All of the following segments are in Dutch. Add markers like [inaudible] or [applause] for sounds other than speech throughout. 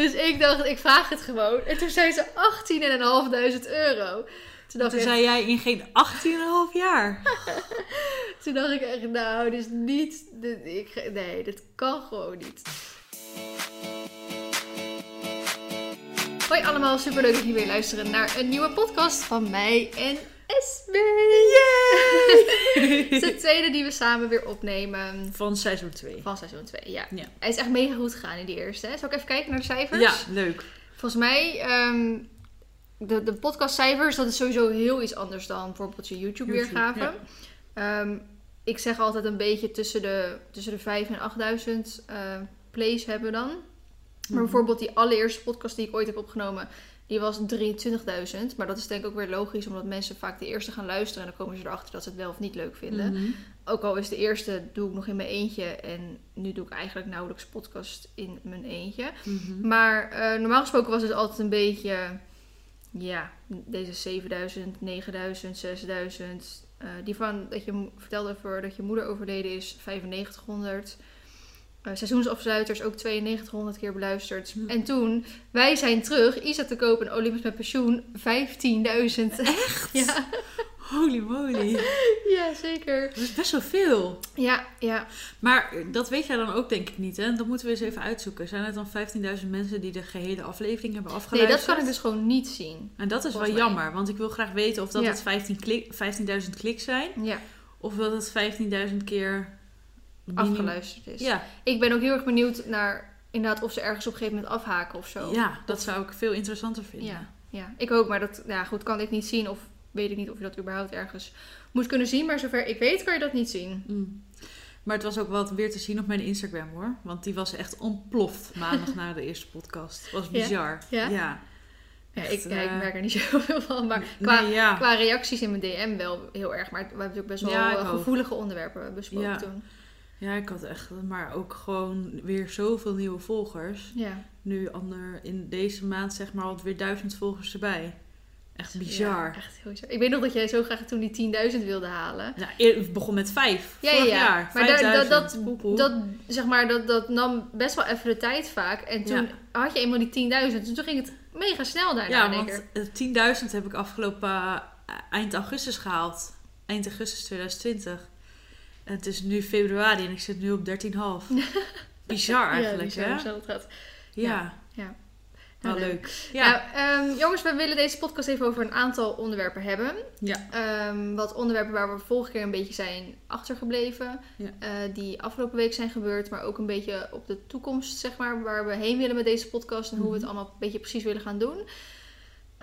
Dus ik dacht, ik vraag het gewoon. En toen zei ze 18.500 euro. Toen dacht, Toen ik, zei jij in geen 18,5 jaar. [laughs] toen dacht ik echt, nou, dit is niet... Dit, ik, nee, dit kan gewoon niet. Hoi allemaal, superleuk dat jullie weer luisteren naar een nieuwe podcast van mij en Esme. [laughs] Het is de tweede die we samen weer opnemen Van seizoen 2. van seizoen 2, ja. Ja. Hij is echt mega goed gegaan in die eerste. Zal ik even kijken naar de cijfers? Ja, leuk. Volgens mij, ehm, de, de podcastcijfers, dat is sowieso heel iets anders dan bijvoorbeeld je YouTube-weergave. YouTube, Ehm, ik zeg altijd een beetje tussen de, tussen de 5 en 8000 eh, plays hebben dan. Maar Mhm. bijvoorbeeld die allereerste podcast die ik ooit heb opgenomen, die was 23.000. Maar dat is denk ik ook weer logisch, omdat mensen vaak de eerste gaan luisteren en dan komen ze erachter dat ze het wel of niet leuk vinden. Mhm. Ook al is de eerste doe ik nog in mijn eentje en nu doe ik eigenlijk nauwelijks podcast in mijn eentje. Mhm. Maar eh, normaal gesproken was het altijd een beetje, ja, deze 7000, 9000, 6000. Eh, die van dat je vertelde over dat je moeder overleden is, 9500. Eh seizoensafsluiters ook 9200 keer beluisterd. En toen, wij zijn terug, Isa te kopen en Olympus met pensioen, 15.000. Echt? Ja, Holy moly. ja, zeker. Dat is best wel veel. Ja, ja. Maar dat weet jij dan ook denk ik niet, hè? Dat moeten we eens even uitzoeken. Zijn het dan 15.000 mensen die de gehele aflevering hebben Nee, afgeluisterd? dat kan ik dus gewoon niet zien. En dat is wel mij. jammer, want ik wil graag weten of dat Ja. het 15 klik- 15.000 kliks zijn. Ja, Of dat het 15.000 keer... afgeluisterd is. Ja, Ik ben ook heel erg benieuwd naar inderdaad of ze ergens op een gegeven moment afhaken of zo. ja, dat zou ik veel interessanter vinden. ja, ja. ik ook, maar dat ja, goed, kan ik niet zien of weet ik niet of je dat überhaupt ergens moet kunnen zien. Maar zover ik weet, kan je dat niet zien. Mm. Maar het was ook wat weer te zien op mijn Instagram hoor. Want die was echt ontploft maandag na de eerste podcast. Het was [laughs] bizar. Ja? Ja. Ja, Echt, ik, ik eh, merk er niet [laughs] zoveel van. Maar qua, Nee, qua reacties in mijn DM wel heel erg. Maar we hebben natuurlijk best wel ook. gevoelige onderwerpen besproken Ja. toen. Ja, ik had echt, maar ook gewoon weer zoveel nieuwe volgers. Ja. Nu ander, in deze maand zeg maar alweer duizend volgers erbij. Echt bizar. Ja, echt heel bizar. Ik weet nog dat jij zo graag toen die 10.000 wilde halen. Eer- het begon met vijf. Ja, ja, vorig ja. jaar. Maar daar- dat, 5000. dat, Poep, poep. dat, zeg maar, dat, dat nam best wel even de tijd vaak. En toen had je eenmaal die 10.000. Dus toen ging het mega snel daarna ja, want keer. eh, 10.000 heb ik afgelopen eh, eind augustus gehaald. Eind augustus 2020. En het is nu februari en ik zit nu op 13,5. [laughs] Bizar eigenlijk, ja, bizar hè? het gaat. Ja, Ja. wel Nou, leuk. Ja. Nou, ehm, jongens, we willen deze podcast even over een aantal onderwerpen hebben. Ja. Ehm, wat onderwerpen waar we vorige keer een beetje zijn achtergebleven. Ja. eh, die afgelopen week zijn gebeurd. Maar ook een beetje op de toekomst, zeg maar. Waar we heen willen met deze podcast. En hoe we het Mhm. allemaal een beetje precies willen gaan doen.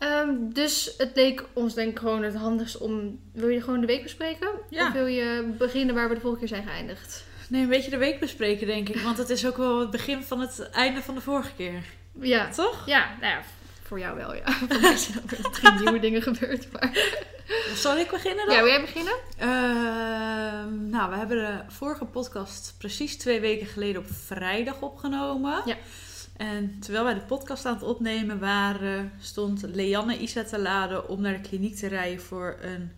Ehm, dus het leek ons denk ik gewoon het handigst om... Wil je gewoon de week bespreken? Ja. Of wil je beginnen waar we de vorige keer zijn geëindigd? Nee, een beetje de week bespreken, denk ik. Want het is ook wel het begin van het einde van de vorige keer. Ja, Toch? ja nou ja, voor jou wel, ja. [laughs] Voor mij zijn er drie nieuwe dingen gebeurd. Maar... Zal ik beginnen dan? Ja, wil jij beginnen? Ehm, nou, we hebben de vorige podcast precies twee weken geleden op vrijdag opgenomen. Ja. En terwijl wij de podcast aan het opnemen waren, stond Leanne Isa te laden om naar de kliniek te rijden voor een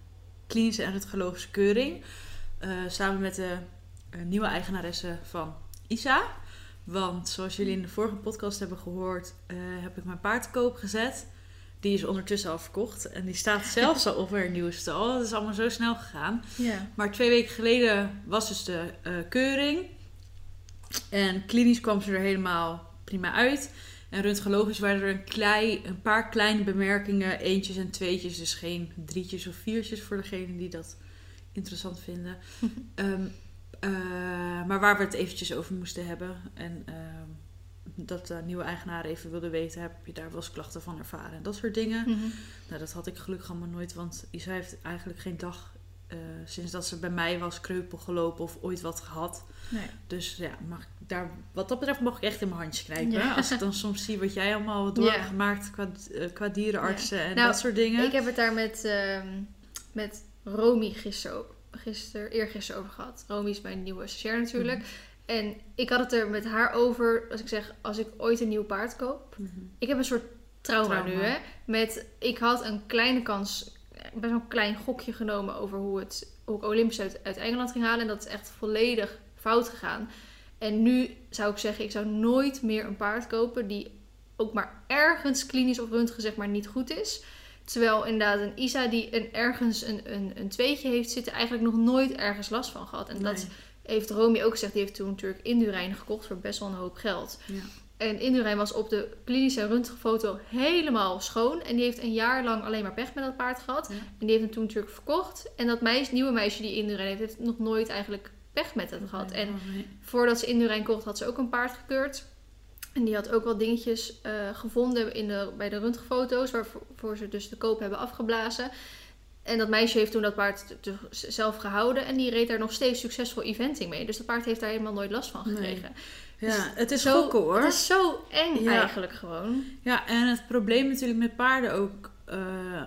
klinische en röntgenologische keuring. Eh, samen met de eh, nieuwe eigenaresse van Isa. Want zoals jullie in de vorige podcast hebben gehoord, eh, heb ik mijn paard te koop gezet. Die is ondertussen al verkocht. En die staat zelfs al op haar nieuwe stal. Het is allemaal zo snel gegaan. Maar twee weken geleden was dus de keuring. En klinisch kwam ze er helemaal prima uit. En röntgenologisch waren er een, klei, een paar kleine bemerkingen. Eentjes en tweetjes. Dus geen drietjes of viertjes voor degenen die dat interessant vinden. [laughs] Ehm, eh, maar waar we het eventjes over moesten hebben. En ehm, dat de nieuwe eigenaar even wilde weten. Heb je daar wel eens klachten van ervaren? En dat soort dingen. Mhm. Nou, dat had ik gelukkig allemaal nooit, want Isa heeft eigenlijk geen dag eh, sinds dat ze bij mij was kreupel gelopen of ooit wat gehad. Nee. Dus ja, mag ik daar, wat dat betreft mag ik echt in mijn handjes knijpen. Ja. Als ik dan soms zie wat jij allemaal door Ja. hebt gemaakt qua, eh, qua dierenartsen en Nou, dat soort dingen. Ik heb het daar met, ehm, met Romy gisteren, eergisteren over gehad. Romy is mijn nieuwe stagiair natuurlijk. Mhm. En ik had het er met haar over, als ik zeg, als ik ooit een nieuw paard koop. Mhm. Ik heb een soort trauma, Trauma. nu, hè. Met, ik had een kleine kans, best wel een klein gokje genomen over hoe, het, hoe ik Olympus uit, uit Engeland ging halen. En dat is echt volledig fout gegaan. En nu zou ik zeggen, ik zou nooit meer een paard kopen die ook maar ergens klinisch of röntgen zeg maar niet goed is. Terwijl inderdaad een Isa die een, ergens een, een, een tweetje heeft zitten, eigenlijk nog nooit ergens last van gehad. En dat heeft Romy ook gezegd. Die heeft toen natuurlijk Indurain gekocht voor best wel een hoop geld. Ja. En Indurain was op de klinische röntgenfoto helemaal schoon. En die heeft een jaar lang alleen maar pech met dat paard gehad. Ja. En die heeft hem toen natuurlijk verkocht. En dat meisje, nieuwe meisje die Indurain heeft, heeft nog nooit eigenlijk pech met hem gehad. En voordat ze Indurain kocht, had ze ook een paard gekeurd. En die had ook wel dingetjes eh, gevonden in de, bij de röntgenfoto's, waarvoor ze dus de koop hebben afgeblazen. En dat meisje heeft toen dat paard zelf gehouden en die reed daar nog steeds succesvol eventing mee. Dus dat paard heeft daar helemaal nooit last van Nee. Ja, het is Zo- gokken hoor. Het is zo eng Ja. eigenlijk gewoon. Ja, en het probleem natuurlijk met paarden ook, eh,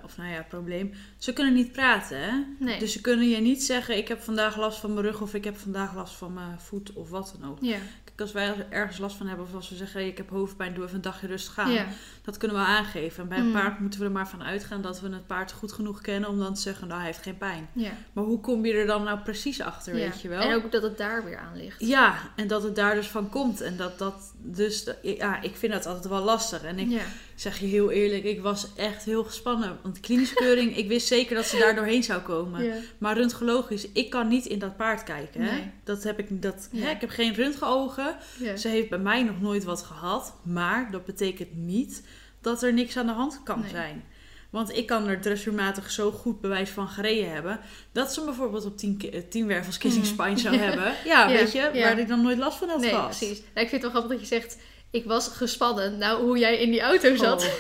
of nou ja, probleem, ze kunnen niet praten hè. Nee. Dus ze kunnen je niet zeggen, ik heb vandaag last van mijn rug of ik heb vandaag last van mijn voet of wat dan ook. Ja. Als wij ergens last van hebben of als we zeggen, hey, ik heb hoofdpijn, doe even een dagje rustig aan. Ja. Dat kunnen we aangeven. En bij een Mm. paard moeten we er maar van uitgaan dat we het paard goed genoeg kennen om dan te zeggen, nou hij heeft geen pijn. ja. Maar hoe kom je er dan nou precies achter, weet je wel? En ook dat het daar weer aan ligt. Ja, en dat het daar dus van komt. En dat dat dus, ja, ik vind dat altijd wel lastig. En ik. Zeg je heel eerlijk, ik was echt heel gespannen. Want klinische keuring, ik wist zeker dat ze daar doorheen zou komen. Ja. Maar röntgenologisch, ik kan niet in dat paard kijken. Hè? Nee. Dat heb ik, dat, Ja. hè, ik heb geen röntgenogen. Ja. Ze heeft bij mij nog nooit wat gehad. Maar dat betekent niet dat er niks aan de hand kan Nee. zijn. Want ik kan er dressuurmatig zo goed bewijs van gereden hebben. Dat ze bijvoorbeeld op 10 ki- 10 wervels kissing Mhm. spine zou [laughs] hebben. Ja, weet je, waar ik dan nooit last van had Nee, gehad. precies. Ja, ik vind het wel grappig dat je zegt, ik was gespannen. Nou, hoe jij in die auto zat. Oh.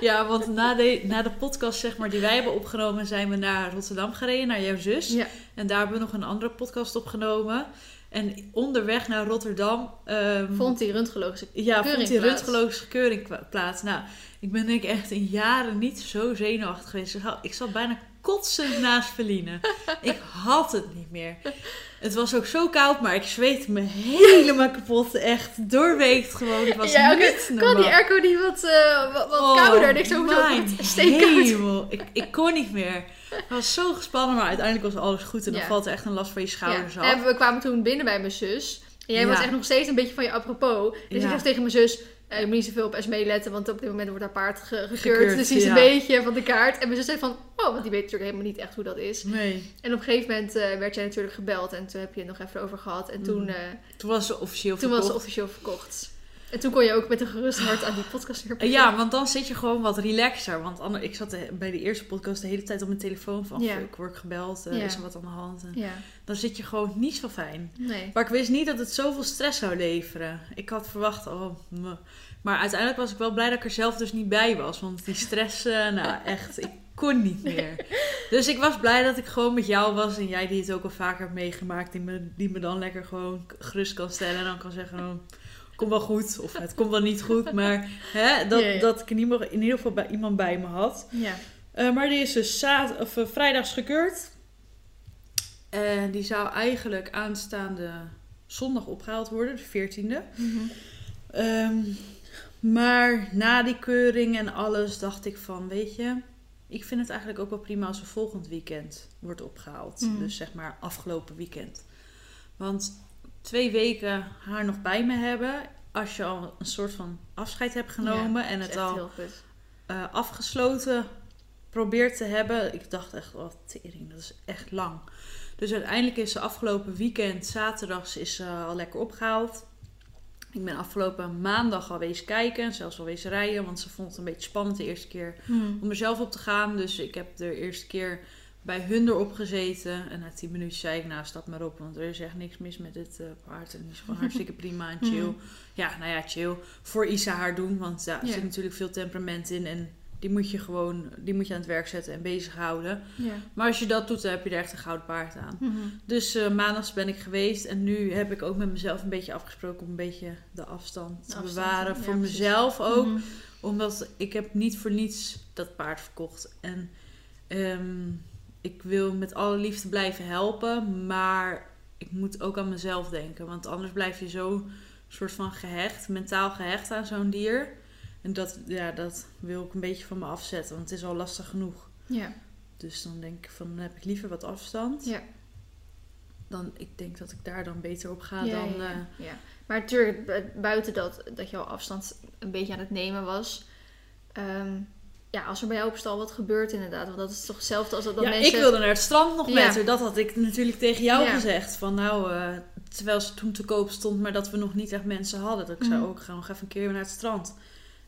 Ja, want na de, na de podcast zeg maar, die wij hebben opgenomen, zijn we naar Rotterdam gereden, naar jouw zus. Ja. En daar hebben we nog een andere podcast opgenomen. En onderweg naar Rotterdam ehm, Vond die röntgenologische ja, vond keuring die röntgenologische keuring plaats. Nou, ik ben denk ik echt in jaren niet zo zenuwachtig geweest. Ik zat bijna kotsend naast Feline. ik had het niet meer. Het was ook zo koud, maar ik zweet me helemaal kapot. Echt doorweekt gewoon. Het was Ja, niet Kan die airco niet wat, eh, wat, wat Oh, kouder? En ik zo hemel. Ik, ik kon niet meer. Ik was zo gespannen, maar uiteindelijk was alles goed. En dan Ja. valt er echt een last van je schouders Ja. af. En we kwamen toen binnen bij mijn zus. En jij Ja. was echt nog steeds een beetje van je apropos. Dus ik zeg tegen mijn zus... eh, je moet niet zoveel op Esmee letten, want op dit moment wordt haar paard ge- gekeurd. Dus die is ja. een beetje van de kaart. En mijn zus zei van, oh, want die weet natuurlijk helemaal niet echt hoe dat is. Nee, En op een gegeven moment eh, werd jij natuurlijk gebeld en toen heb je het nog even over gehad. En toen, Mhm. eh, toen was ze officieel toen was het verkocht. officieel verkocht. En toen kon je ook met een gerust hart aan die podcast weer Eh, Ja, want dan zit je gewoon wat relaxer. Want ik zat bij de eerste podcast de hele tijd op mijn telefoon van... Ja. Ik word gebeld, eh, Ja. is er wat aan de hand? En Ja, dan zit je gewoon niet zo fijn. nee. Maar ik wist niet dat het zoveel stress zou leveren. Ik had verwacht, oh... Maar uiteindelijk was ik wel blij dat ik er zelf dus niet bij was. Want die stress, eh, nou echt, ik kon niet meer. Dus ik was blij dat ik gewoon met jou was. En jij die het ook al vaker hebt meegemaakt. Die me, die me dan lekker gewoon gerust kan stellen. En dan kan zeggen, oh, komt wel goed. Of het komt wel niet goed. Maar hè, dat, dat ik in ieder, geval, in ieder geval bij iemand bij me had. Ja. Eh, maar die is dus zaad, of, eh, vrijdags gekeurd. En die zou eigenlijk aanstaande zondag opgehaald worden, de 14e. Mhm. Ehm, maar na die keuring en alles dacht ik van, weet je, ik vind het eigenlijk ook wel prima als er volgend weekend wordt opgehaald. Mhm. Dus zeg maar afgelopen weekend. Want twee weken haar nog bij me hebben, als je al een soort van afscheid hebt genomen en het al eh, afgesloten probeert te hebben. Ik dacht echt, oh tering, dat is echt lang. Dus uiteindelijk is ze afgelopen weekend, zaterdags, is ze al lekker opgehaald. Ik ben afgelopen maandag al wezen kijken en zelfs al wezen rijden. Want ze vond het een beetje spannend de eerste keer Mhm. om er zelf op te gaan. Dus ik heb de eerste keer bij hun erop gezeten. En na tien minuutjes zei ik, nou stap maar op. Want er is echt niks mis met dit eh, paard. En die is gewoon [laughs] hartstikke prima en chill. Mhm. Ja, nou ja, chill. Voor Isa haar doen. Want ja, er zit natuurlijk veel temperament in. En die moet je gewoon die moet je aan het werk zetten en bezighouden. Ja. Maar als je dat doet, dan heb je er echt een gouden paard aan. Mhm. Dus eh, maandags ben ik geweest. En nu heb ik ook met mezelf een beetje afgesproken om een beetje de afstand te Afstand, bewaren. ja, voor mezelf ook. Mhm. Omdat ik heb niet voor niets dat paard verkocht. En ehm, ik wil met alle liefde blijven helpen. Maar ik moet ook aan mezelf denken. Want anders blijf je zo soort van gehecht, mentaal gehecht aan zo'n dier. En dat, ja, dat wil ik een beetje van me afzetten. Want het is al lastig genoeg. Ja. Dus dan denk ik van, dan heb ik liever wat afstand. Ja. Dan, ik denk dat ik daar dan beter op ga Ja, dan... ja, eh, ja. Ja. Maar natuurlijk, bu- buiten dat, dat jouw afstand een beetje aan het nemen was. ehm, ja, als er bij jou op stal wat gebeurt inderdaad. Want dat is toch hetzelfde als dat, dat ja, mensen... ik wilde naar het strand nog Ja. met haar. Dat had ik natuurlijk tegen jou Ja. gezegd. Van nou, eh, terwijl ze toen te koop stond, maar dat we nog niet echt mensen hadden. Dat ik Mhm. ook ga nog even een keer naar het strand.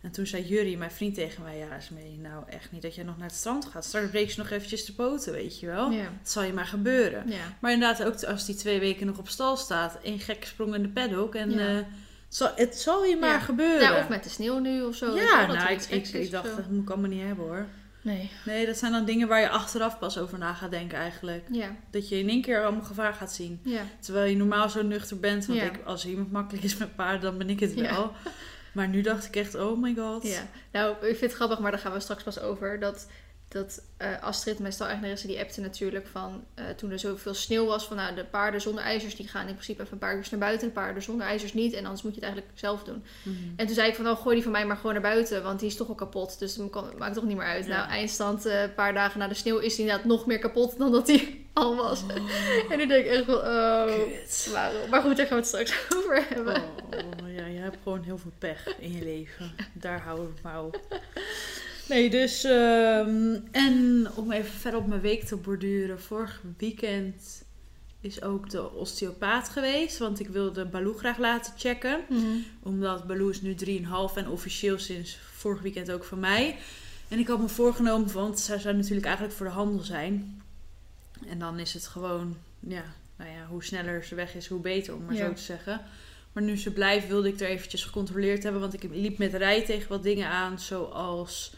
En toen zei Jury, mijn vriend, tegen mij... Ja, Smee, nou echt niet dat jij nog naar het strand gaat. Straks breek je nog eventjes de poten, weet je wel. Ja, Dat zal je maar gebeuren. ja. Maar inderdaad, ook als die twee weken nog op stal staat... één gekke sprong in de paddock. En Ja. eh, het, zal, het zal je maar gebeuren. ja, of met de sneeuw nu of zo. Ja, nou, ik, ik, ik dacht, dat moet ik allemaal niet hebben hoor. Nee, Nee, dat zijn dan dingen waar je achteraf pas over na gaat denken eigenlijk. ja, Dat je in één keer allemaal gevaar gaat zien. ja. Terwijl je normaal zo nuchter bent. Want Ja. ik, als iemand makkelijk is met paarden, dan ben ik het Ja. wel. [laughs] Maar nu dacht ik echt, oh my god. Ja, nou, ik vind het grappig, maar daar gaan we straks pas over. Dat, dat eh, Astrid, mijn stal-eigenaresse, die appte natuurlijk van... eh, toen er zoveel sneeuw was, van nou, de paarden zonder ijzers... die gaan in principe even een paar uur naar buiten. De paarden zonder ijzers niet. En anders moet je het eigenlijk zelf doen. Mhm. En toen zei ik van, oh, gooi die van mij maar gewoon naar buiten. Want die is toch al kapot. Dus dat maakt toch niet meer uit. Ja. Nou, eindstand, eh, een paar dagen na de sneeuw... is die inderdaad nog meer kapot dan dat die [laughs] al was. En nu denk ik echt van, oh... Waarom? Maar goed, daar gaan we het straks [laughs] over hebben. Oh, ja, je hebt gewoon heel veel pech in je leven. Daar houden we het maar op. Nee, dus... ehm, en om even verder op mijn week te borduren. Vorig weekend is ook de osteopaat geweest. Want ik wilde Baloo graag laten checken. Mhm. Omdat Baloo is nu 3,5 en officieel sinds vorig weekend ook van mij. En ik had me voorgenomen, want zij zou natuurlijk eigenlijk voor de handel zijn. En dan is het gewoon, ja, nou ja, hoe sneller ze weg is, hoe beter, om maar Ja. zo te zeggen. Maar nu ze blijft, wilde ik er eventjes gecontroleerd hebben. Want ik liep met rij tegen wat dingen aan, zoals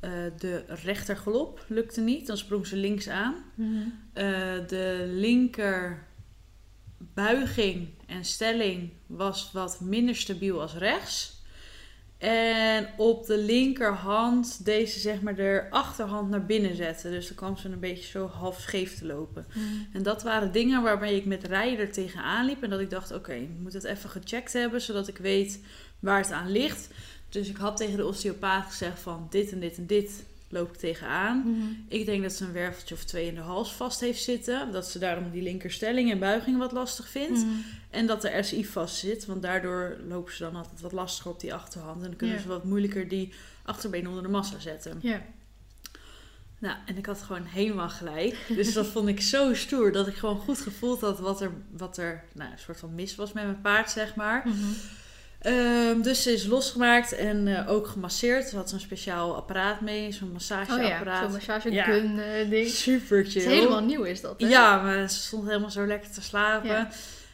eh, de rechtergalop lukte niet. Dan sprong ze links aan. Mhm. Eh, de linker buiging en stelling was wat minder stabiel als rechts. En op de linkerhand deze zeg maar de achterhand naar binnen zetten. Dus dan kwam ze een beetje zo half scheef te lopen. Mhm. En dat waren dingen waarbij ik met rijden er tegenaan liep. En dat ik dacht, oké, ik moet het even gecheckt hebben, zodat ik weet waar het aan ligt. Dus ik had tegen de osteopaat gezegd van dit en dit en dit loop ik tegenaan. Mhm. Ik denk dat ze een werveltje of twee in de hals vast heeft zitten. Dat ze daarom die linkerstelling en buiging wat lastig vindt. Mhm. En dat de RSI vast zit. Want daardoor lopen ze dan altijd wat lastiger op die achterhand. En dan kunnen ze wat moeilijker die achterbeen onder de massa zetten. Ja. Nou, en ik had gewoon helemaal gelijk. Dus dat vond ik zo stoer. Dat ik gewoon goed gevoeld had wat er, wat er nou, een soort van mis was met mijn paard, zeg maar. Mhm. Ehm, dus ze is losgemaakt en eh, ook gemasseerd. Ze had zo'n speciaal apparaat mee. Zo'n Oh massageapparaat. ja, zo'n massage Ja. ding. Super Het chill. is helemaal nieuw is dat, hè? Ja, maar ze stond helemaal zo lekker te slapen. Ja.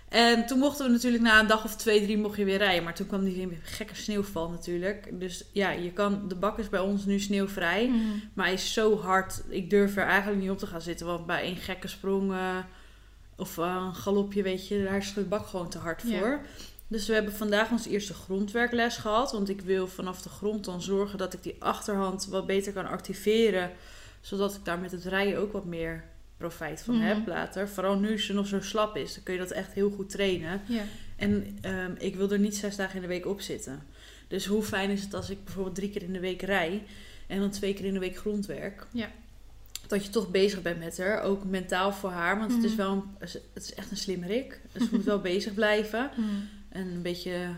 En toen mochten we natuurlijk na een dag of twee, drie mocht je weer rijden. Maar toen kwam die gekke sneeuwval natuurlijk. Dus ja, je kan, de bak is bij ons nu sneeuwvrij. Mhm. Maar hij is zo hard, ik durf er eigenlijk niet op te gaan zitten. Want bij een gekke sprong eh, of eh, een galopje, weet je, daar is de bak gewoon te hard Ja. Dus we hebben vandaag ons eerste grondwerkles gehad. Want ik wil vanaf de grond dan zorgen dat ik die achterhand wat beter kan activeren. Zodat ik daar met het rijden ook wat meer profijt van Mhm. heb later. Vooral nu ze nog zo slap is, dan kun je dat echt heel goed trainen. Ja. En ehm, ik wil er niet zes dagen in de week op zitten. Dus hoe fijn is het als ik bijvoorbeeld drie keer in de week rij en dan twee keer in de week grondwerk. Ja. Dat je toch bezig bent met haar, ook mentaal voor haar. Want het is Mhm. wel een, het is echt een slim rik. Dus ze moet wel [laughs] bezig blijven. Mhm. En een beetje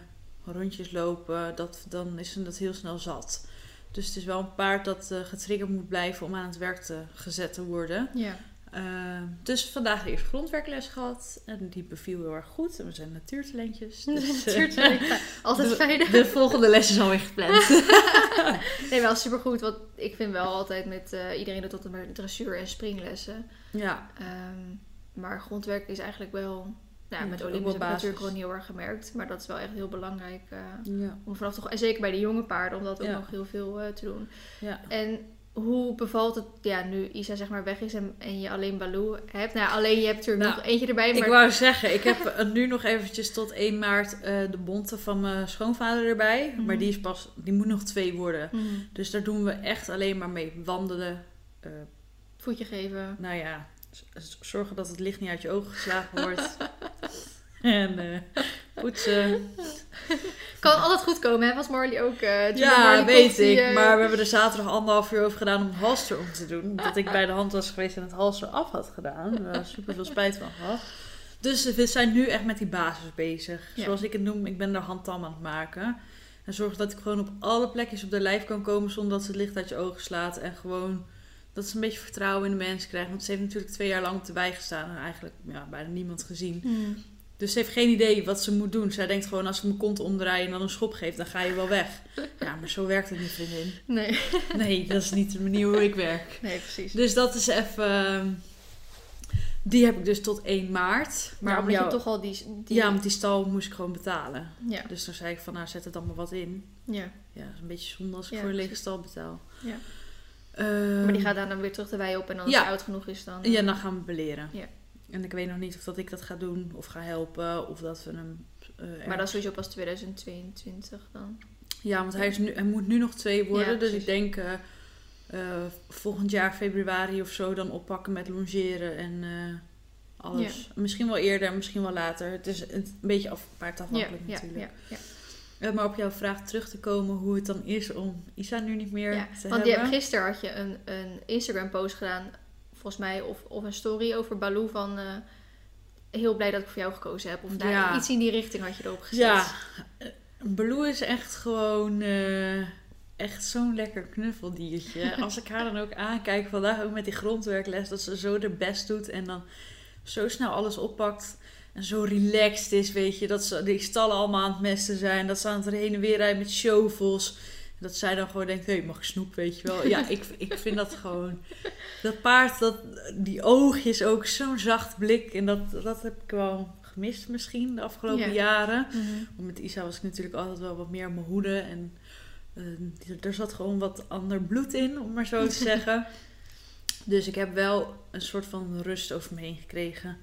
rondjes lopen, dat, dan is ze dat heel snel zat. Dus het is wel een paard dat eh, getriggerd moet blijven om aan het werk te, gezet te worden. Ja. Uh, dus vandaag de eerste grondwerkles gehad. En die beviel heel erg goed. En we zijn natuurtalentjes. [laughs] Dus, eh, Natuurlijk. Ja, Altijd fijn. de volgende les is alweer gepland. [laughs] [laughs] Nee, wel supergoed. Want ik vind wel altijd met eh, iedereen doet altijd maar dressuur en springlessen. ja, Ehm, maar grondwerk is eigenlijk wel... Nou, Ja, met wel heb ik natuurlijk gewoon heel erg gemerkt. Maar dat is wel echt heel belangrijk eh, ja, om vanaf te... En zeker bij de jonge paarden, om dat ook Ja. nog heel veel eh, te doen. ja. En hoe bevalt het, ja, nu Isa zeg maar weg is en, en je alleen Baloo hebt? Nou, alleen je hebt natuurlijk Nou, nog eentje erbij, maar... Ik wou zeggen, ik heb eh, nu nog eventjes tot 1 maart de bonte van mijn schoonvader erbij. Mhm. Maar die, is pas, die moet nog twee worden. Mhm. Dus daar doen we echt alleen maar mee wandelen. Voetje geven. nou ja, zorgen dat het licht niet uit je ogen geslagen wordt. [laughs] [laughs] en eh, poetsen. Kan altijd goed komen, hè? Was Marley ook... toen Ja, Marley weet die, ik. eh, Maar we hebben er zaterdag anderhalf uur over gedaan om het halster om te doen. Dat ik bij de hand was geweest en het halster af had gedaan. Daar had super veel spijt van gehad. Dus we zijn nu echt met die basis bezig. Ja. Zoals ik het noem, ik ben er handtam aan het maken. En zorg dat ik gewoon op alle plekjes op de lijf kan komen zonder dat ze het licht uit je ogen slaat. En gewoon dat ze een beetje vertrouwen in de mensen krijgen. Want ze heeft natuurlijk twee jaar lang op de wei gestaan en eigenlijk ja, bijna niemand gezien. Hmm. Dus ze heeft geen idee wat ze moet doen. Zij denkt gewoon als ze mijn kont omdraait en dan een schop geeft, dan ga je wel weg. [laughs] Ja, maar zo werkt het niet, vriendin. Nee. [laughs] Nee, dat is niet de manier hoe ik werk. nee, precies. Dus dat is even... Die heb ik dus tot 1 maart. maar om omdat jou- je toch al die... die Ja, want die stal moest ik gewoon betalen. ja. Dus toen zei ik van, nou zet er dan maar wat in. ja. Ja, dat is een beetje zonde als ik Ja, voor een lege stal betaal. Ja. Ehm, Maar die gaat daar dan weer terug de wei op en dan als Ja. hij oud genoeg is dan... Ja, dan gaan we beleren. Ja. En ik weet nog niet of dat ik dat ga doen of ga helpen of dat we hem... eh, Maar dat is sowieso pas 2022 dan. Ja, want hij, is nu, hij moet nu nog twee worden. Ja, dus ik denk eh, eh, volgend jaar februari of zo dan oppakken met longeren en alles. Misschien wel eerder, misschien wel later. Het is een beetje af, paardafhankelijk ja, natuurlijk. Ja, ja. Eh, maar op jouw vraag terug te komen hoe het dan is om Isa nu niet meer Ja, te want die, hebben. gisteren had je een, een Instagram post gedaan, volgens mij, of, of een story over Baloo van... eh, heel blij dat ik voor jou gekozen heb. Of Ja. iets in die richting had je erop gezet. Ja, eh, Baloo is echt gewoon eh, echt zo'n lekker knuffeldiertje. [laughs] Als ik haar dan ook aankijk, vandaag ook met die grondwerkles, dat ze zo haar best doet en dan zo snel alles oppakt. En zo relaxed is, weet je. Dat ze die stallen allemaal aan het mesten zijn. Dat ze aan het heen en weer rijden met shovels. Dat zij dan gewoon denkt, hé, hey, mag ik snoep, weet je wel. Ja, [laughs] ik, ik vind dat gewoon... Dat paard, dat, die oogjes ook, zo'n zacht blik. En dat, dat heb ik wel gemist misschien de afgelopen Ja. jaren. Mhm. Want met Isa was ik natuurlijk altijd wel wat meer op mijn hoede. En eh, er zat gewoon wat ander bloed in, om maar zo te [laughs] zeggen. Dus ik heb wel een soort van rust over me heen gekregen.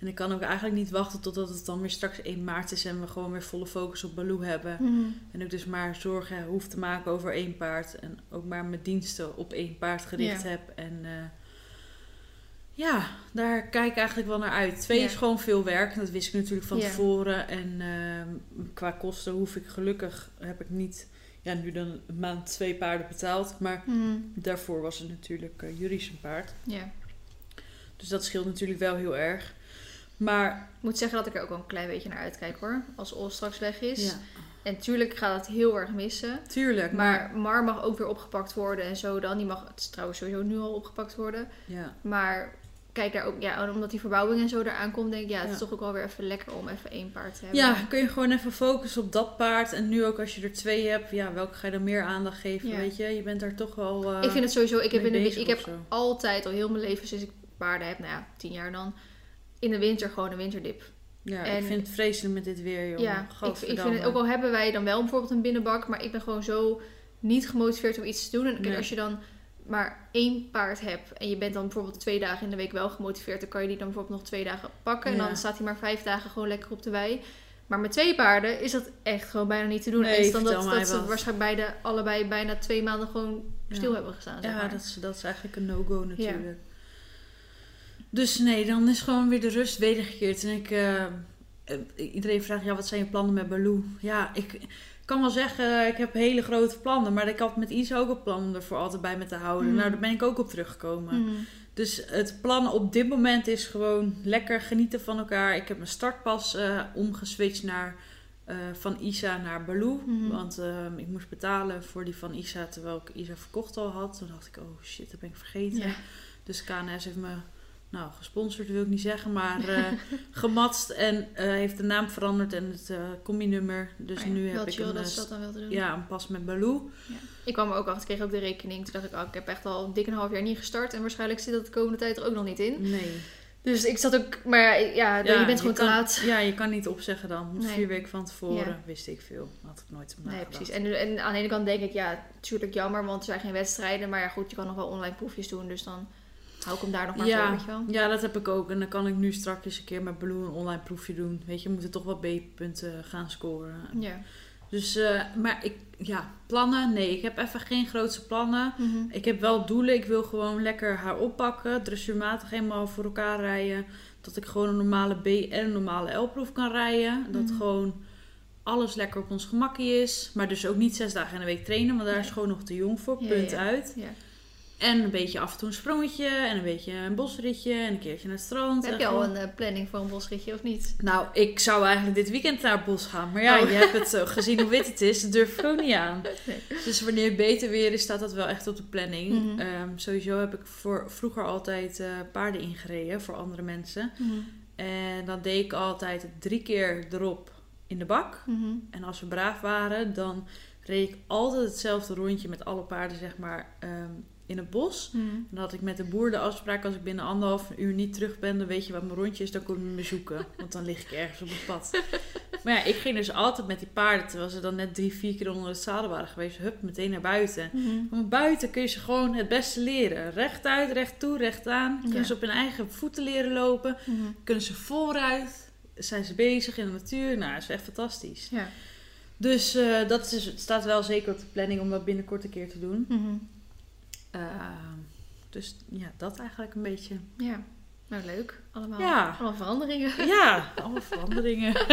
En ik kan ook eigenlijk niet wachten totdat het dan weer straks 1 maart is en we gewoon weer volle focus op Baloo hebben. Mhm. En ik dus maar zorgen hoef te maken over één paard. En ook maar mijn diensten op één paard gericht Ja. heb. En eh, ja, daar kijk ik eigenlijk wel naar uit. Twee Ja. is gewoon veel werk. Dat wist ik natuurlijk van Ja. tevoren. En ehm, qua kosten hoef ik gelukkig, heb ik niet, ja nu dan een maand twee paarden betaald. Maar Mhm. daarvoor was het natuurlijk uh, Juries een paard. Ja. Dus dat scheelt natuurlijk wel heel erg. Maar Ik moet zeggen dat ik er ook wel een klein beetje naar uitkijk hoor. Als Ol straks weg is. ja, En tuurlijk gaat het heel erg missen. tuurlijk. Maar, Maar Mar mag ook weer opgepakt worden en zo dan. Die mag het is trouwens sowieso nu al opgepakt worden. ja. Maar kijk daar ook, ja, omdat die verbouwing en zo eraan komt, denk ik, ja, het is toch ook wel weer even lekker om even één paard te hebben. Ja, kun je gewoon even focussen op dat paard. En nu ook als je er twee hebt, ja, welke ga je dan meer aandacht geven? Ja. Weet je, je bent daar toch wel. eh, Ik vind het sowieso, ik heb, in de, ik heb altijd al heel mijn leven sinds ik paarden heb, nou ja, tien jaar dan, in de winter gewoon een winterdip. Ja, en- ik vind het vreselijk met dit weer, joh. Ja, ik, ik vind het, ook al hebben wij dan wel bijvoorbeeld een binnenbak, maar ik ben gewoon zo niet gemotiveerd om iets te doen. En Nee. als je dan maar één paard hebt en je bent dan bijvoorbeeld twee dagen in de week wel gemotiveerd, dan kan je die dan bijvoorbeeld nog twee dagen pakken. En dan staat hij maar vijf dagen gewoon lekker op de wei. Maar met twee paarden is dat echt gewoon bijna niet te doen. Nee, en is dan dat, ze waarschijnlijk beide, allebei bijna twee maanden gewoon Ja. stil hebben gestaan. Zeg Ja, dat is, dat is eigenlijk een no-go natuurlijk. Dus nee, dan is gewoon weer de rust wedergekeerd. En ik, eh, eh, iedereen vraagt, ja, wat zijn je plannen met Baloo? Ja, ik kan wel zeggen, ik heb hele grote plannen. Maar ik had met Isa ook een plan om er voor altijd bij me te houden. Mhm. Nou, daar ben ik ook op teruggekomen. Mhm. Dus het plan op dit moment is gewoon lekker genieten van elkaar. Ik heb mijn startpas eh, omgeswitcht naar, van Isa naar Baloo. Mhm. Want ehm, ik moest betalen voor die van Isa terwijl ik Isa verkocht al had. Toen dacht ik, oh shit, dat ben ik vergeten. Ja. Dus KNS heeft me, nou gesponsord wil ik niet zeggen, maar eh [laughs] gematst. En eh, heeft de naam veranderd en het eh combi-nummer. Dus ja, nu heb ik een, dat dat dan wel te doen. ja, een pas met Baloo. Ik kwam er ook achter, kreeg ook de rekening. Toen dacht ik, oh, ik heb echt al dik een half jaar niet gestart. En waarschijnlijk zit dat de komende tijd er ook nog niet in. Nee. Dus ik zat ook, maar ja, ja, je bent gewoon te kan, laat. Ja, je kan niet opzeggen dan. Nee. Vier weken van tevoren Ja. wist ik veel. Had ik nooit op Nee, precies. En, en aan de ene kant denk ik, ja, natuurlijk jammer, want er zijn geen wedstrijden. Maar ja, goed, je kan nog wel online proefjes doen. Dus dan hou ik hem daar nog maar ja, voor, weet je wel. ja, dat heb ik ook. En dan kan ik nu straks eens een keer met Baloo een online proefje doen. Weet je, we moeten toch wat B-punten gaan scoren. Ja. Dus, eh, maar ik, ja, plannen? Nee, ik heb even geen grootste plannen. Mhm. Ik heb wel doelen. Ik wil gewoon lekker haar oppakken. Dressuurmatig helemaal voor elkaar rijden. Dat ik gewoon een normale B en een normale L-proef kan rijden. Dat Mhm. gewoon alles lekker op ons gemakkie is. Maar dus ook niet zes dagen in de week trainen. Want daar is gewoon nog te jong voor. Ja, Punt ja. uit. Ja. En een beetje af en toe een sprongetje en een beetje een bosritje en een keertje naar het strand. Heb je al een eh, planning voor een bosritje of niet? Nou, ik zou eigenlijk dit weekend naar het bos gaan. Maar ja, Oh. je hebt het zo gezien hoe wit het is. Dat durf ik ook niet aan. [laughs] Nee. Dus wanneer het beter weer is, staat dat wel echt op de planning. Mhm. Ehm, sowieso heb ik voor, vroeger altijd eh, paarden ingereden voor andere mensen. En dan deed ik altijd drie keer erop in de bak. Mhm. En als we braaf waren, dan reed ik altijd hetzelfde rondje met alle paarden, zeg maar, ehm, in het bos. En dan had ik met de boer de afspraak, als ik binnen anderhalf uur niet terug ben, dan weet je wat mijn rondje is, dan kom je me zoeken. [laughs] Want dan lig ik ergens op het pad. Maar ja, ik ging dus altijd met die paarden, terwijl ze dan net drie, vier keer onder het zadel waren geweest, hup, meteen naar buiten. Mhm. Want buiten kun je ze gewoon het beste leren. Rechtuit, recht toe, recht aan. Kunnen Ja. ze op hun eigen voeten leren lopen. Mhm. Kunnen ze vooruit. Zijn ze bezig in de natuur. Nou, dat is echt fantastisch. Ja. Dus eh, dat is, staat wel zeker op de planning om dat binnenkort een keer te doen. Mhm. Eh, dus ja, dat eigenlijk een beetje. Ja. Nou, leuk. Allemaal, Ja. allemaal veranderingen. Ja, [laughs] alle veranderingen. [laughs]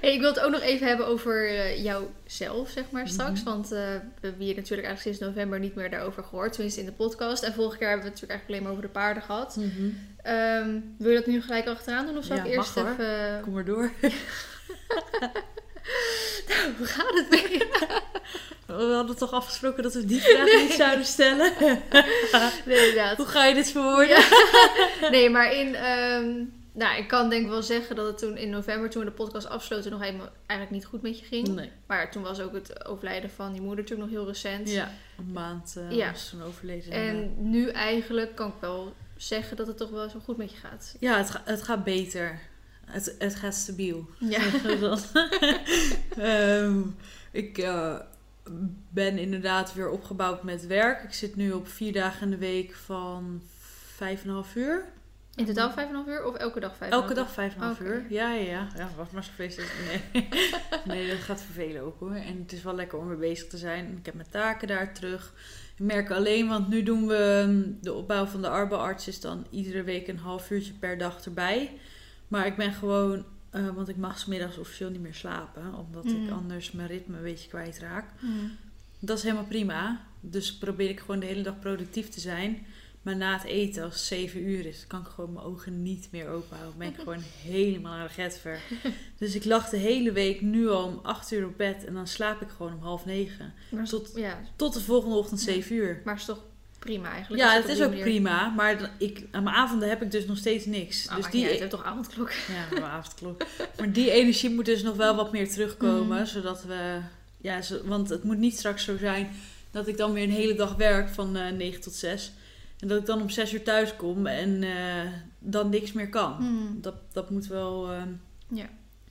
Hey, ik wil het ook nog even hebben over eh, jouzelf, zeg maar, straks. Mhm. Want eh, we hebben hier natuurlijk eigenlijk sinds november niet meer daarover gehoord. Tenminste in de podcast. En vorige keer hebben we het natuurlijk eigenlijk alleen maar over de paarden gehad. Ehm, wil je dat nu gelijk achteraan doen? Of Ja, ik eerst mag hoor. even... Kom maar door. [laughs] Hoe gaat het mee? We hadden toch afgesproken dat we die vraag niet zouden stellen. [laughs] nee, inderdaad. Hoe ga je dit verwoorden? [laughs] Nee, maar in... ehm, nou, ik kan denk ik wel zeggen dat het toen in november, toen we de podcast afsloten, nog helemaal eigenlijk niet goed met je ging. Nee. Maar toen was ook het overlijden van die moeder natuurlijk nog heel recent. Ja, een maand Ja. was toen overleden. En nu eigenlijk kan ik wel zeggen dat het toch wel zo goed met je gaat. Ja, het, ga- het gaat beter. Het, het gaat stabiel. Ja. [laughs] Ehm, ik eh, ben inderdaad weer opgebouwd met werk. Ik zit nu op vier dagen in de week van vijf en een half uur. In totaal 5,5 uur of elke dag 5,5 Elke dag vijf en een half uur. Ja, ja, ja. Ja, wacht maar zo feest. Nee. [laughs] nee, dat gaat vervelen ook hoor. En het is wel lekker om weer bezig te zijn. Ik heb mijn taken daar terug. Ik merk alleen, want nu doen we mm, de opbouw van de arbeidsarts is dan iedere week een half uurtje per dag erbij. Maar ik ben gewoon, eh, want ik mag 's middags officieel niet meer slapen, omdat ik Mhm. anders mijn ritme een beetje kwijtraak. Mhm. Dat is helemaal prima. Dus probeer ik gewoon de hele dag productief te zijn. Maar na het eten, als het 7 uur is, kan ik gewoon mijn ogen niet meer open houden. Ben ik [laughs] gewoon helemaal aan de getver. Dus ik lag de hele week nu al om 8 uur op bed en dan slaap ik gewoon om half negen. Maar, Tot- ja, Tot de volgende ochtend 7 uur. maar is toch prima eigenlijk. Ja, het is ook manier- prima. Maar ik, aan mijn avonden heb ik dus nog steeds niks. Ah, dus die, je hebt toch avondklok. Ja, [laughs] mijn avondklok. Maar die energie moet dus nog wel wat meer terugkomen. Mhm. Zodat we. Ja, zo- want het moet niet straks zo zijn dat ik dan weer een hele dag werk van eh 9 tot 6. En dat ik dan om 6 uur thuis kom en eh, dan niks meer kan. Mhm. Dat, dat moet wel. eh, Ja.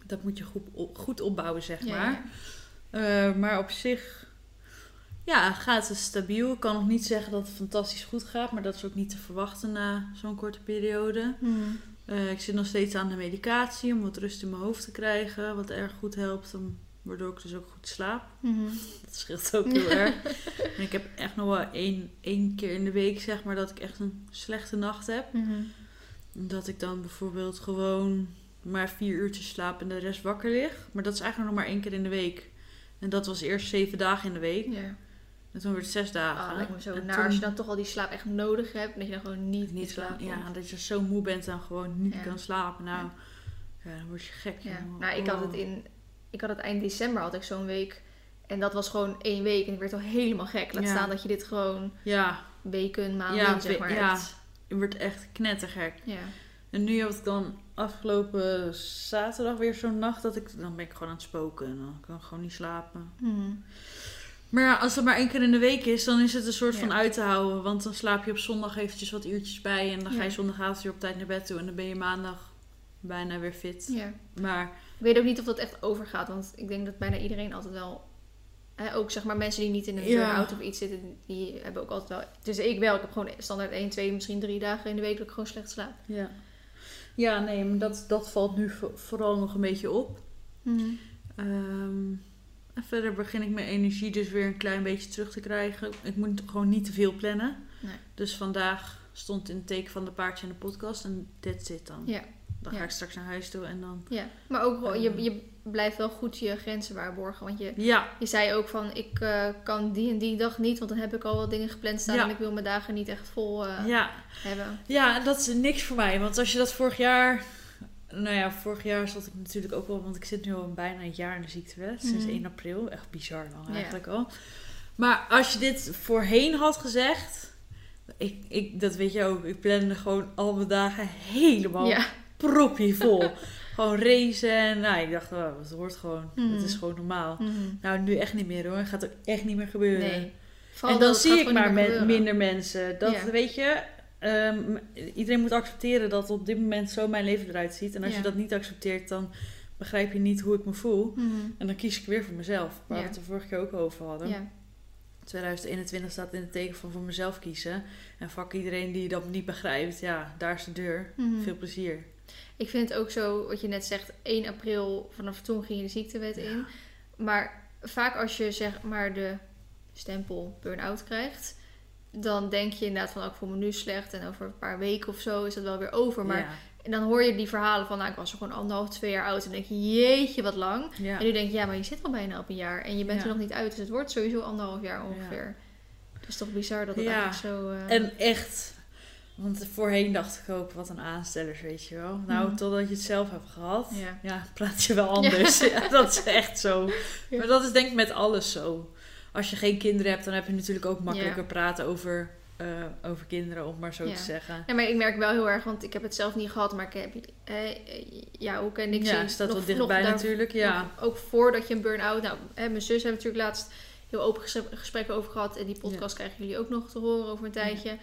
Dat moet je goed, op- goed opbouwen, zeg Ja, maar. ja. Maar op zich. Ja, gaat het stabiel. Ik kan nog niet zeggen dat het fantastisch goed gaat, maar dat is ook niet te verwachten na zo'n korte periode. Mhm. Eh, ik zit nog steeds aan de medicatie om wat rust in mijn hoofd te krijgen. Wat erg goed helpt, om, waardoor ik dus ook goed slaap. Mhm. Dat scheelt ook heel erg. [laughs] En ik heb echt nog wel één, één keer in de week, zeg maar, dat ik echt een slechte nacht heb. Mhm. Dat ik dan bijvoorbeeld gewoon maar vier uurtjes slaap en de rest wakker lig. Maar dat is eigenlijk nog maar één keer in de week. En dat was eerst zeven dagen in de week. Ja. En toen werd het zes dagen. Lijkt me zo En naar toen als je dan toch al die slaap echt nodig hebt. Dat je dan gewoon niet, niet slaapt. Ja, dat je zo moe bent en gewoon niet Ja. kan slapen. Nou, ja. dan word je gek. Ja. jongen. Nou, ik had het Oh. in... Ik had het eind december had ik zo'n week. En dat was gewoon één week. En ik werd al helemaal gek. Laat staan dat je dit gewoon Ja, weken, maanden, zeg maar, ja. hebt. je wordt echt knettergek. Ja. En nu had ik dan afgelopen zaterdag weer zo'n nacht dat ik... Dan ben ik gewoon aan het spoken en dan kan ik gewoon niet slapen. Mhm. Maar ja, als het maar één keer in de week is, dan is het een soort Ja. van uit te houden. Want dan slaap je op zondag eventjes wat uurtjes bij. En dan ga je zondagavond weer op tijd naar bed toe. En dan ben je maandag bijna weer fit. ja. Maar Ik weet ook niet of dat echt overgaat. Want ik denk dat bijna iedereen altijd wel... Hè, ook zeg maar mensen die niet in een burn-out of iets zitten... Die hebben ook altijd wel... Dus ik wel. Ik heb gewoon standaard 1, 2, misschien drie dagen in de week... dat ik gewoon slecht slaap. ja, ja nee, maar dat, dat valt nu vo- vooral nog een beetje op. Ehm, en verder begin ik mijn energie dus weer een klein beetje terug te krijgen. Ik moet gewoon niet te veel plannen. Nee. Dus vandaag stond in het teken van de paardje en de podcast. En dit zit dan. Ja. Dan ga Ja. ik straks naar huis toe en dan... Ja, maar ook je, Ehm. je blijf wel goed je grenzen waarborgen. Want je, Ja, je zei ook van, ik eh, kan die en die dag niet, want dan heb ik al wat dingen gepland staan Ja. en ik wil mijn dagen niet echt vol eh, ja. hebben. Ja, en dat is niks voor mij. Want als je dat vorig jaar... Nou ja, vorig jaar zat ik natuurlijk ook wel... Want ik zit nu al bijna een jaar in de ziektewet. Sinds Mhm. 1 april. Echt bizar lang Ja. eigenlijk al. Maar als je dit voorheen had gezegd... Ik, ik, dat weet je ook. Ik plande gewoon al mijn dagen helemaal Ja. propje vol. [laughs] gewoon racen. En nou, ik dacht, oh, het hoort gewoon. Mhm. Het is gewoon normaal. Mhm. Nou, nu echt niet meer hoor. Het gaat ook echt niet meer gebeuren. Nee. Vooral En dan dat, zie ik maar met minder mensen. Dat Ja. weet je, ehm, iedereen moet accepteren dat op dit moment zo mijn leven eruit ziet. En als Ja. je dat niet accepteert, dan begrijp je niet hoe ik me voel. Mhm. En dan kies ik weer voor mezelf. Waar Ja. we het er vorige keer ook over hadden. Ja. 2021 staat in het teken van voor mezelf kiezen. En fuck iedereen die dat niet begrijpt. Ja, daar is de deur. Mhm. Veel plezier. Ik vind het ook zo, wat je net zegt, 1 april, vanaf toen ging je de ziektewet in. Maar vaak als je zeg maar de stempel burn-out krijgt, dan denk je inderdaad van, oh, ik voel me nu slecht en over een paar weken of zo is dat wel weer over. Maar ja. en dan hoor je die verhalen van, nou, ik was er gewoon anderhalf, twee jaar oud en dan denk je, jeetje, wat lang. Ja. En nu denk je, ja, maar je zit al bijna op een jaar en je bent Ja. er nog niet uit, dus het wordt sowieso anderhalf jaar ongeveer. Het is toch bizar dat het eigenlijk zo... eh, En echt, want voorheen dacht ik ook, wat een aanstellers, weet je wel. Nou, Mhm. totdat je het zelf hebt gehad, Ja. praat je wel [laughs] anders. Ja. dat is echt zo. Maar dat is denk ik met alles zo. Als je geen kinderen hebt, dan heb je natuurlijk ook makkelijker Ja. praten over, eh, over kinderen, om maar zo Ja. te zeggen. Ja, maar ik merk wel heel erg, want ik heb het zelf niet gehad, maar ik heb eh, ja, hoe ken ik ja, ze staat wel dichtbij nog natuurlijk, ja. nog ook voordat je een burn-out, nou, hè, mijn zus hebben natuurlijk laatst heel open ges- gesprekken over gehad en die podcast krijgen jullie ook nog te horen over een tijdje.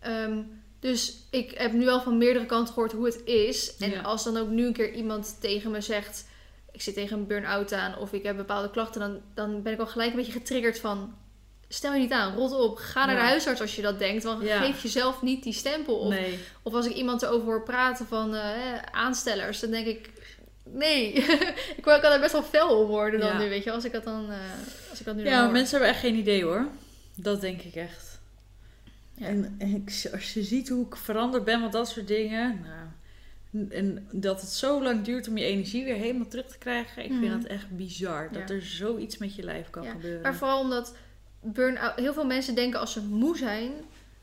Ehm, dus ik heb nu wel van meerdere kanten gehoord hoe het is. En Ja. als dan ook nu een keer iemand tegen me zegt, ik zit tegen een burn-out aan of ik heb bepaalde klachten, dan, dan ben ik al gelijk een beetje getriggerd van, stel je niet aan, rot op, ga naar Ja. de huisarts als je dat denkt, want Ja. geef jezelf niet die stempel. Of Nee, of als ik iemand erover hoor praten van eh, aanstellers, dan denk ik, nee, [laughs] ik kan er best wel fel op worden dan Ja. nu, weet je, als ik dat dan, eh, als ik dat nu ja, mensen hebben echt geen idee hoor. Dat denk ik echt. En, en als je ziet hoe ik veranderd ben met dat soort dingen. Nou, en dat het zo lang duurt om je energie weer helemaal terug te krijgen. Ik Mhm. vind dat echt bizar. Dat Ja. er zoiets met je lijf kan Ja, gebeuren. Maar vooral omdat burn-out, heel veel mensen denken als ze moe zijn,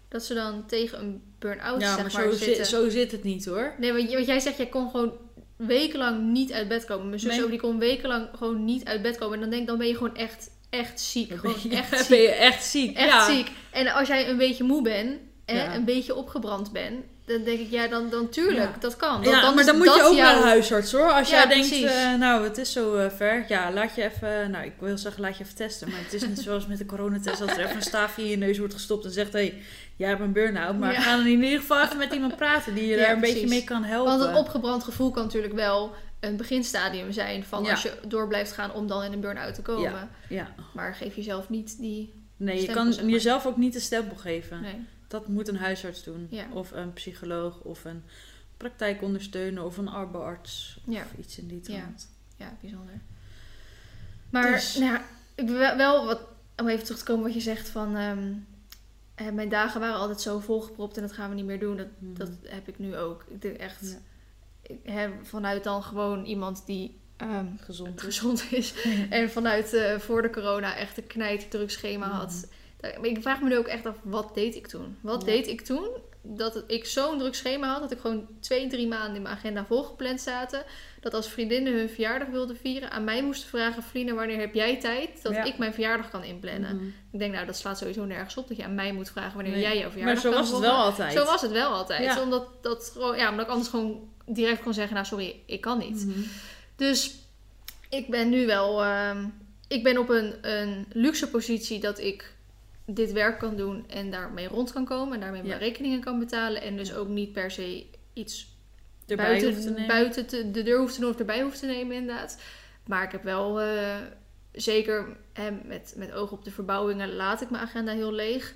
dat ze dan tegen een burn-out ja, zeg maar zo, zitten. zit, zo zit het niet hoor. Nee, want, jij zegt, jij kon gewoon wekenlang niet uit bed komen. Mijn zus Nee. ook, die kon wekenlang gewoon niet uit bed komen. En dan denk ik, dan ben je gewoon echt, echt ziek. Gewoon ben je, echt [laughs] ben ziek. je echt ziek. Echt ja. ziek. En als jij een beetje moe bent, en Ja. een beetje opgebrand bent, dan denk ik, ja, dan, dan tuurlijk, Ja. dat kan. Ja, dan maar dan moet je ook jouw- naar de huisarts hoor. Als Ja, jij denkt, eh, nou het is zo eh, ver. Ja, laat je even, nou ik wil zeggen laat je even testen. Maar het is niet zoals met de coronatest dat er even een staafje in je neus wordt gestopt en zegt, hé, hey, jij hebt een burn-out. Maar ga dan in ieder geval even met iemand praten die je daar een precies. beetje mee kan helpen. Want een opgebrand gevoel kan natuurlijk wel een beginstadium zijn van als je door blijft gaan om dan in een burn-out te komen. Ja, Maar geef jezelf niet die... nee, je kan zeg maar. jezelf ook niet een stempel geven. Nee. Dat moet een huisarts doen. Ja. Of een psycholoog of een praktijkondersteuner of een arbeidsarts. Ja. Of iets in die trant. Ja, bijzonder. Maar Dus- nou, ja, ik wel- wel wat, om even terug te komen wat je zegt van ehm, eh, mijn dagen waren altijd zo volgepropt en dat gaan we niet meer doen. Dat, Mhm. dat heb ik nu ook. Ik denk echt Ja. ik heb vanuit dan gewoon iemand die ehm, Gezond is. gezond is [laughs] en vanuit eh, voor de corona echt een knijterdruk schema Mhm. had. Maar Ik vraag me nu ook echt af, wat deed ik toen? Wat Ja. deed ik toen? Dat ik zo'n druk schema had, dat ik gewoon twee, drie maanden in mijn agenda volgepland zaten. Dat als vriendinnen hun verjaardag wilden vieren, aan mij moesten vragen, Vlien, wanneer heb jij tijd? Dat Ja. ik mijn verjaardag kan inplannen. Mhm. Ik denk, nou, dat slaat sowieso nergens op, dat je aan mij moet vragen wanneer Nee. jij jouw Maar verjaardag zo kan was het wel altijd. Zo was het wel altijd. Ja. Omdat, dat ja, omdat ik anders gewoon direct kon zeggen, nou sorry, ik kan niet. Mhm. Dus ik ben nu wel. ehm, ik ben op een, een luxe positie dat ik dit werk kan doen en daarmee rond kan komen. En daarmee mijn rekeningen kan betalen. En dus ook niet per se iets Erbij buiten, hoeft te nemen. buiten te- de deur hoeft te doen of erbij hoeft te nemen, inderdaad. Maar ik heb wel eh, zeker hè, met, met oog op de verbouwingen laat ik mijn agenda heel leeg.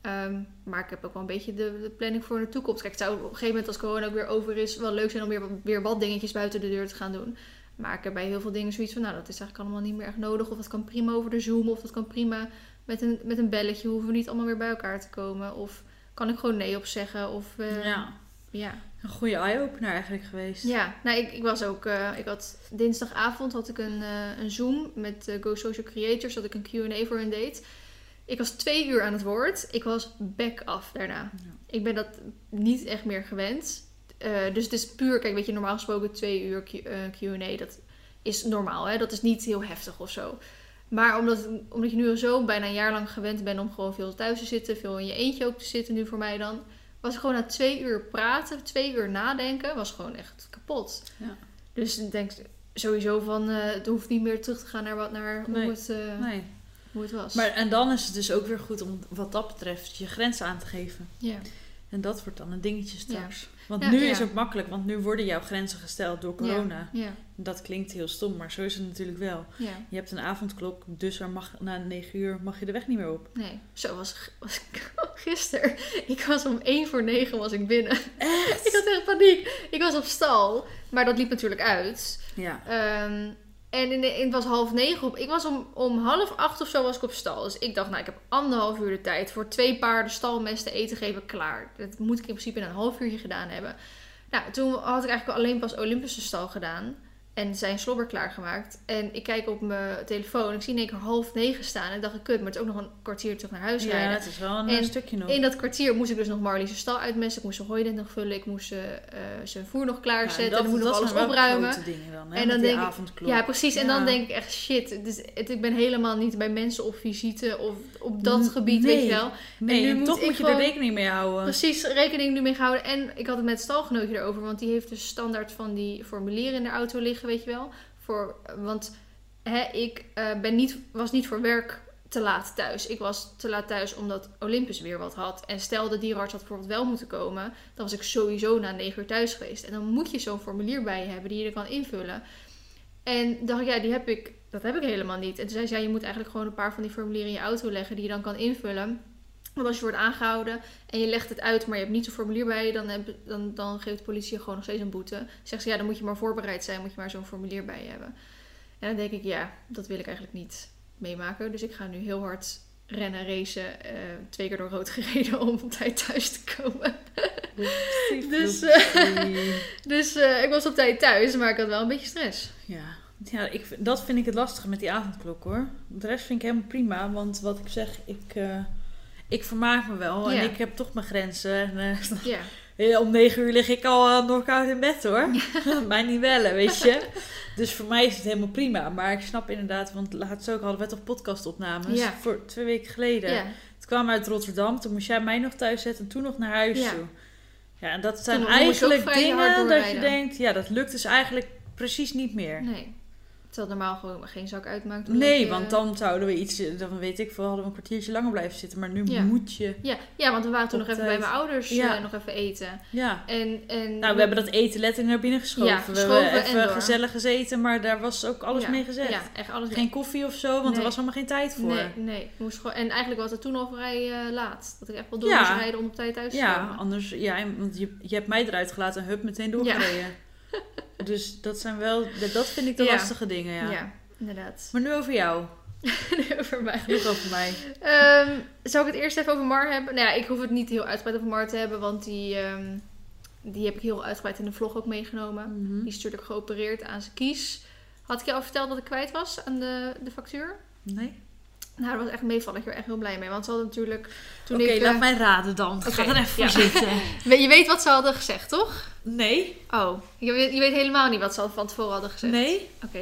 Ehm, maar ik heb ook wel een beetje de, de planning voor de toekomst. Kijk, het zou op een gegeven moment als corona ook weer over is, wel leuk zijn om weer, weer wat dingetjes buiten de deur te gaan doen. Maar ik heb bij heel veel dingen zoiets van, nou, dat is eigenlijk allemaal niet meer echt nodig. Of dat kan prima over de Zoom, of dat kan prima met een, met een belletje. Hoeven we niet allemaal weer bij elkaar te komen. Of kan ik gewoon nee op zeggen. Of, eh, Ja. ja. Een goede eye-opener eigenlijk geweest. Ja, nou, ik, ik was ook. eh, ik had dinsdagavond had ik een, eh, een Zoom met Go Social Creators, dat ik een QA voor hen deed. Ik was twee uur aan het woord. Ik was back af daarna. Ja. Ik ben dat niet echt meer gewend. Dus het is puur, kijk, weet je, normaal gesproken twee uur QA, dat is normaal, hè? Dat is niet heel heftig of zo. Maar omdat, omdat je nu al zo bijna een jaar lang gewend bent om gewoon veel thuis te zitten, veel in je eentje ook te zitten, nu voor mij dan, was ik gewoon na twee uur praten, twee uur nadenken, was gewoon echt kapot. Ja. Dus ik denk sowieso van, eh, het hoeft niet meer terug te gaan naar, wat, naar Nee. hoe, het, eh, Nee. hoe het was. Maar, en dan is het dus ook weer goed om wat dat betreft je grenzen aan te geven. ja. En dat wordt dan een dingetje straks. Want Ja, nu is het makkelijk, want nu worden jouw grenzen gesteld door corona. Dat klinkt heel stom, maar zo is het natuurlijk wel. ja. Je hebt een avondklok, dus er mag, na 9 uur mag je de weg niet meer op. Nee, zo was, was ik [laughs] gisteren. Ik was om 1 voor 9 was ik binnen. Echt? [laughs] Ik had echt paniek. Ik was op stal, maar dat liep natuurlijk uit. Ja. Ehm, en in de, het was half negen op. Ik was om, om half acht of zo was ik op stal. Dus ik dacht, nou, ik heb anderhalf uur de tijd voor twee paarden stalmesten eten geven klaar. Dat moet ik in principe in een half uurtje gedaan hebben. Nou, toen had ik eigenlijk alleen pas Olympische stal gedaan. En zijn slobber klaargemaakt. En ik kijk op mijn telefoon. Ik zie in één keer half negen staan. En dacht ik, kut, maar het is ook nog een kwartier terug naar huis ja, rijden. het is wel een En stukje nog. In dat kwartier moest ik dus nog Marlies' stal uitmesten. Ik moest zijn hooident nog vullen. Ik moest eh, eh, zijn voer nog klaarzetten. Ja, en dan moet ik nog alles opruimen. grote dingen dan, hè? En dan denk ik-. Ja, precies. En Ja. dan denk ik echt, shit. Dus het, ik ben helemaal niet bij mensen op visite of op dat gebied, nee. weet je wel. Nee, en nu en moet toch ik moet je gewoon- er rekening mee houden. Precies, rekening nu mee gehouden. En ik had het met het stalgenootje erover, want die heeft dus standaard van die formulieren in de auto liggen, weet je wel. Voor, want hè, ik eh, ben niet, was niet voor werk te laat thuis. Ik was te laat thuis omdat Olympus weer wat had. En stel de dierenarts had bijvoorbeeld wel moeten komen, dan was ik sowieso na negen uur thuis geweest. En dan moet je zo'n formulier bij je hebben die je er kan invullen. En dacht ik, ja, die heb ik, dat heb ik helemaal niet. En toen zei ze, je moet eigenlijk gewoon een paar van die formulieren in je auto leggen die je dan kan invullen. Want als je wordt aangehouden en je legt het uit, maar je hebt niet zo'n formulier bij je, dan, heb, dan, dan geeft de politie je gewoon nog steeds een boete. Zegt ze, ja, dan moet je maar voorbereid zijn, moet je maar zo'n formulier bij je hebben. En dan denk ik, ja, dat wil ik eigenlijk niet meemaken. Dus ik ga nu heel hard rennen, racen, eh, twee keer door rood [laughs] gereden om op tijd thuis te komen. [laughs] Dus, Oepsie. [laughs] Dus eh, ik was op tijd thuis, maar ik had wel een beetje stress. Ja, ja ik, dat vind ik het lastige met die avondklok hoor. De rest vind ik helemaal prima, want wat ik zeg, ik, eh, ik vermaak me wel Ja. en ik heb toch mijn grenzen. En, eh, [laughs] Ja, eh, om negen uur lig ik al uh, nog koud in bed hoor. [laughs] mij niet bellen, weet je. [laughs] Dus voor mij is het helemaal prima. Maar ik snap inderdaad, want laatst ook hadden we toch podcastopnames Ja. voor twee weken geleden. ja. Het kwam uit Rotterdam, toen moest jij mij nog thuis zetten en toen nog naar huis Ja. toe. Ja, en dat zijn Toen eigenlijk dingen dat je denkt, ja, dat lukt dus eigenlijk precies niet meer. nee. Terwijl het normaal gewoon geen zak uitmaakt. Nee, je- want dan zouden we iets, dan weet ik veel, hadden we een kwartiertje langer blijven zitten. Maar nu Ja. moet je, Ja, ja, want we waren toen nog even bij mijn ouders Ja. eh, nog even eten. ja. En, en Nou, we hebben dat eten letterlijk naar binnen geschoven. Ja, we hebben en even gezellig gezeten, maar daar was ook alles ja, mee gezegd. Ja, echt alles Geen koffie of zo, want Nee. er was helemaal geen tijd voor. Nee, nee. Moest gewoon, en eigenlijk was het toen al vrij eh, laat. Dat ik echt wel door Ja. moest rijden om op tijd thuis te Ja, komen. anders, ja, want je, je hebt mij eruit gelaten en hup, meteen doorgereden. [laughs] [laughs] dus dat zijn wel, dat vind ik de Ja. lastige dingen, ja. Ja, inderdaad. Maar nu over jou. [laughs] over mij. Genoeg over mij. Ehm, zou ik het eerst even over Mar hebben? Nou ja, ik hoef het niet heel uitgebreid over Mar te hebben, want die, ehm, die heb ik heel uitgebreid in de vlog ook meegenomen. Mhm. Die is natuurlijk geopereerd aan zijn kies. Had ik je al verteld dat ik kwijt was aan de, de factuur? Nee? Nou, dat was echt meevallig. Ik ben er echt heel blij mee. Want ze hadden natuurlijk... Oké, laat eh, mij raden dan. Ik ga er even voor ja. zitten. [laughs] Je weet wat ze hadden gezegd, toch? Nee? Oh, je weet, je weet helemaal niet wat ze van tevoren hadden gezegd. Nee? Oké.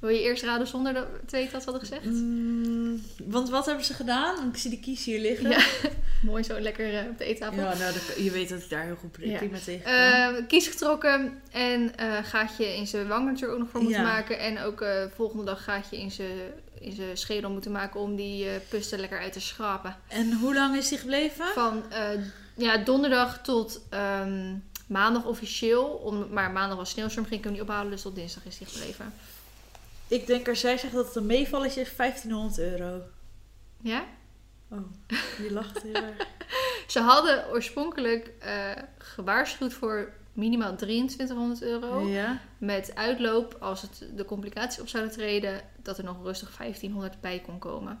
Wil je eerst raden zonder dat te weten wat ze hadden gezegd? Mm, want wat hebben ze gedaan? Ik zie de kies hier liggen. Ja. [laughs] Mooi zo lekker eh, op de eettafel. Ja, nou, je weet dat ik daar heel goed Ja. prima tegen Eh, kies getrokken en eh gaatje in zijn wang natuurlijk ook nog voor moeten Ja. maken. En ook volgende dag gaatje in zijn, in zijn schedel moeten maken om die eh pus er lekker uit te schrapen. En hoe lang is die gebleven? Van eh, ja, donderdag tot ehm, maandag officieel. Om, maar maandag was sneeuwstorm, ging ik hem niet ophalen. Dus tot dinsdag is hij gebleven. Ik denk als zij zegt dat het een meevalletje is, 1500 euro. Ja? Oh, je lacht heel erg. [laughs] Ze hadden oorspronkelijk eh, gewaarschuwd voor minimaal 2300 euro. Ja? Met uitloop, als het de complicaties op zouden treden, dat er nog rustig 1500 bij kon komen.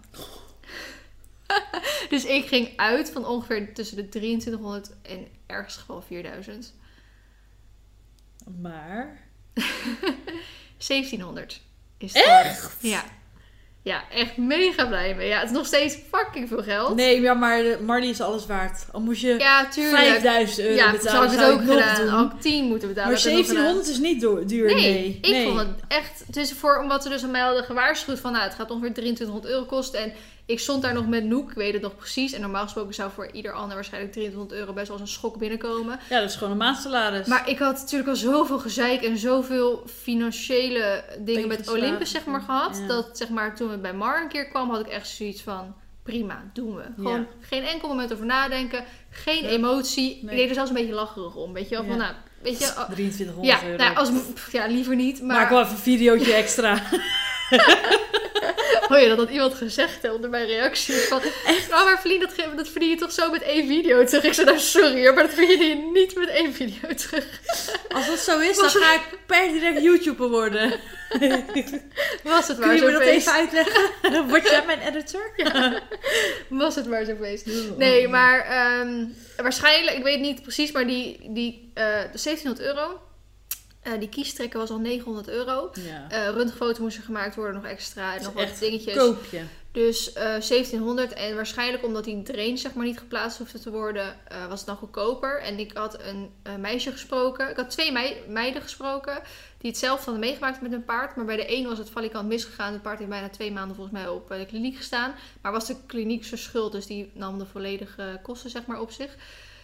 [laughs] dus ik ging uit van ongeveer tussen de 2300 en ergens geval 4000. Maar... [laughs] 1700 is het. Echt? Ja. Ja, echt mega blij mee. Ja, het is nog steeds fucking veel geld. Nee, ja, maar de- Marley is alles waard. Al moest je Ja, tuurlijk. 5000 euro ja, betalen, zou ik het ook nog gedaan. doen. Ik 10 moeten betalen. Maar had ik het nog gedaan. 1700 is niet duur, Nee, nee. ik Nee. vond het echt... Het is voor, omdat ze dus aan mij hadden gewaarschuwd van... Nou, het gaat ongeveer 2300 euro kosten. En ik stond daar nog met Noek, ik weet het nog precies. En normaal gesproken zou voor ieder ander waarschijnlijk 2300 euro best wel eens een schok binnenkomen. Ja, dat is gewoon een maandsalaris. Maar ik had natuurlijk al zoveel gezeik en zoveel financiële dingen met. Olympus zeg maar gehad. Ja. Dat zeg maar toen het bij Mar een keer kwam, had ik echt zoiets van... Prima, doen we. Gewoon geen enkel moment over nadenken. Geen emotie. Nee. Ik deed er zelfs een beetje lacherig om. Weet je wel? Van, nou, weet je... oh, 2300 ja, euro. nou, als, pff, ja, liever niet. Maar Maak wel even een videootje extra. [laughs] hoor je dat had iemand gezegd hè, onder mijn reactie. Van, [laughs] oh, maar Verlien, dat, dat verdien je toch zo met één video terug? Ik zei, nou sorry hoor, maar dat verdien je niet met één video terug. Als dat zo is, dan ga ik per direct YouTuber worden. [laughs] Was het Kun maar je zo me dat even uitleggen? [laughs] Word jij mijn editor? Was het maar zo geweest. Nee, maar ehm, waarschijnlijk, ik weet niet precies, maar die, die eh, de 1700 euro, eh, die kiestrekker was al 900 euro. Ja. Eh röntgenfoto moest er gemaakt worden, nog extra en nog wat dingetjes. Koopje. Dus eh 1700 en waarschijnlijk omdat die drain zeg maar niet geplaatst hoefde te worden, was het dan goedkoper. En ik had een meisje gesproken, ik had twee mei- meiden gesproken die hetzelfde hadden meegemaakt met een paard. Maar bij de een was het valikant misgegaan. Het paard heeft bijna twee maanden volgens mij op de kliniek gestaan. Maar was de kliniek zijn schuld, dus die nam de volledige kosten zeg maar op zich.